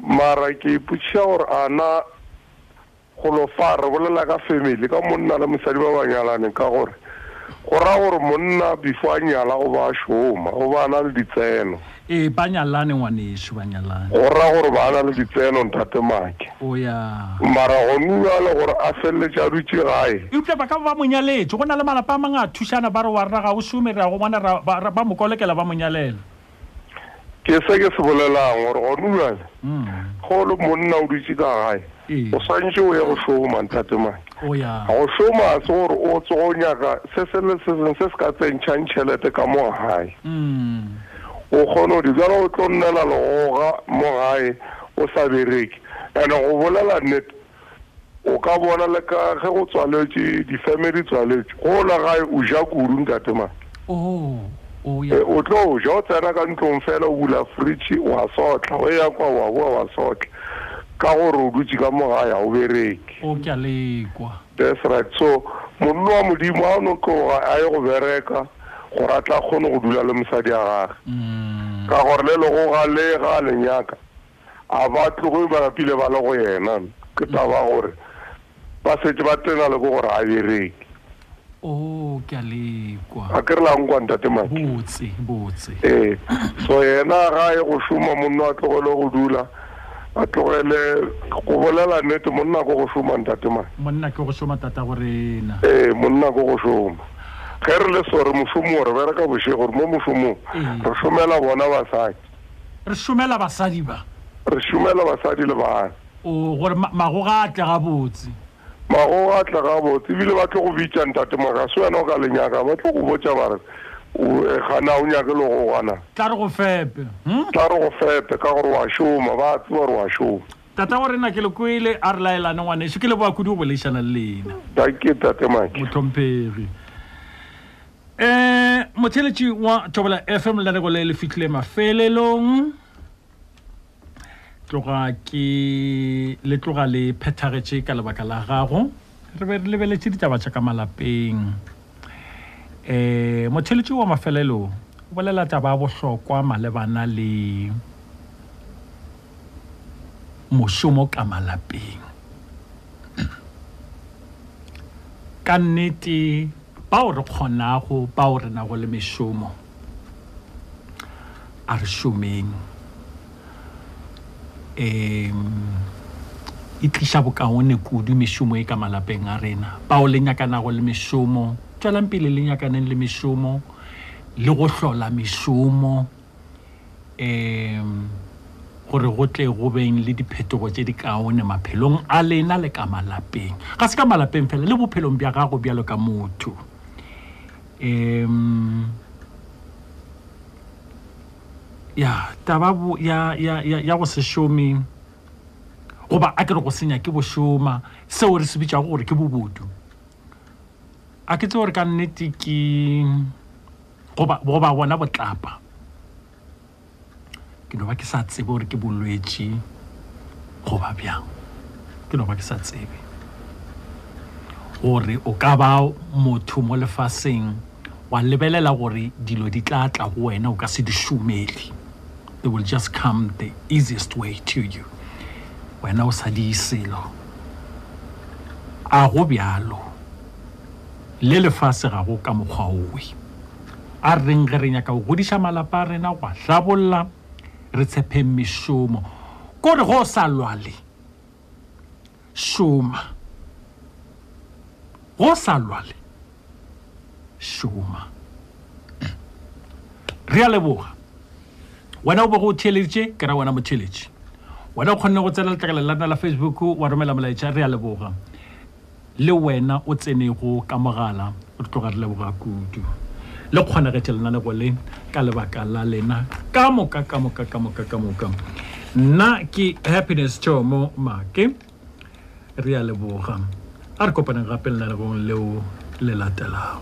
Mara ke ipotšiša gore a na golo fa re bolela ka family ka monna le mosadi ba ba nyalane ka gore go ra gore monna before a nyala o ba šoma o ba na le ditseno
ee ba nyalane ngwanešu ba nyalane
go ra gore ba na le ditseno ntate make
o ya
mara gone jale gore a feleletše a dutše gae
eupša ba ka ba mo nyaletše go na le malapa a mang a thušana ba re wa rena ga o šome re ya go bona ba mo kolekela ba mo nyalela
ke se ke se bolelang gore gone bjale
mm.
go le monna o dutse ka gae
ee.
o swantse o ye go šoma ntate
mane oh,
ga go šoma se gore o tsogo nyaka se se le se seng se se ka tsentšhang tšhelete ka mo gae
mm.
o kgone go dijala o tlo nnela legoga mo gae o sa bereke and-e go bolela nnete o ka bona le ka ge go tswaletše difeme di tswaletše go la gae o ja kudu ntate mane
oh, oh,
eh, o tlo o ja o tsena ka ntlong fela o bula fridge wa sotla o ya kwa wa boa wa sotla ka gore o dutse ka mo gae ga o bereke
oh,
that's right so monno wa modimo ga o no tloga a ye go bereka gore a tla kgone go dula le mosadi ya gage
mm.
ka gore le lego ga le ga lenyaka A ba tloge ba lapile ba le go yena, ke taba gore ba setse ba tena le go gore a bereke.
Oh, ke a lekwa.
A ke re lang kwa ntate mane.
Botse, botse.
Eh, so yena ga ye go šoma monna a tlogele go dula. A tlogele go bolela nete monna go go šoma ntate mane.
Monna ke go šoma tata go
rena. Eh, monna go go šoma. Ge re le sore mošomo gore bereka bošego gore mo mošomong re šomela bona basadi.
Re šomela basadi ba.
Re šomela basadi le bana.
O gore magoga a tle gabotse.
Magoga a tle gabotse ebile ba tlo go bitša ntate Makaso wena o ka le nyaka ba tlo go botša ba re eh, gana o nyake le go gwana.
Tla re go fepe. Hmm?
Tla re go fepe ka gore wa šoma ba tseba gore wa šoma.
Tata wa rena ke le kwele a re laelane ngwaneso ke le boa kudu go bolešana le lena.
Dankie tate Maki.
Motlhomphegi. um motheletši wa tobela fm lereko le le fihlile mafelelong tloga ke le tloga le phethagetše ka lebaka la gago re be re lebeletše ditaba tša ka malapeng um motheletši wa mafelelo o bolela taba ya bohlokwa malebana le mošomo ka malapeng ka nnete bao re kgonago bao re nago le mešomo a re šomeng um e tliša bokaone kudu mešomo e ka malapeng a rena bao le nyakanago le mešomo tswelang pele le nyakaneng le mešomo le go hlola mešomo um gore go tle go beng le diphetogo tše di kaone maphelong a lena le ka malapeng ga se ka malapeng fela le bophelong bja gago bjalo ka motho um ya taba ya, ya, ya, ya go se šome goba a ke re go senya ke bošoma seo re se bitšago gore ke bobodu a ke tse gore ka nnete ke goba goba bona botlapa ke no ba ke sa tsebe gore ke bolwetši goba bjang ke no ba ke sa tsebe gore o ka ba motho mo lefaseng wa lebelela gore dilo di tla tla go wena o ka se di šomele they will just come the easiest way to you wena o sa di selo a go bjalo Le lefase ga go ka mokgwa owe. A reng ge re nyaka go godiša malapa a rena, go a hlabolla, re tshepheng mešomo. Ko re go sa lwale, šoma. Go sa lwale, šoma. Re a leboga. Wena o be go theeleditše, ke ra wena motheeletši. Wena o kgonne go tsena letlakala la rena la Facebook, wa romela molaetša, re a leboga. Le wena o tsenego ka mogala, re tloga re leboga kudu. Le kgonagetše lenaneo le ka lebaka la lena ka moka ka moka ka moka ka moka. Nna ke Happiness Chomo Make. Re a leboga. A re kopaneng gape lenaneong leo le latelago.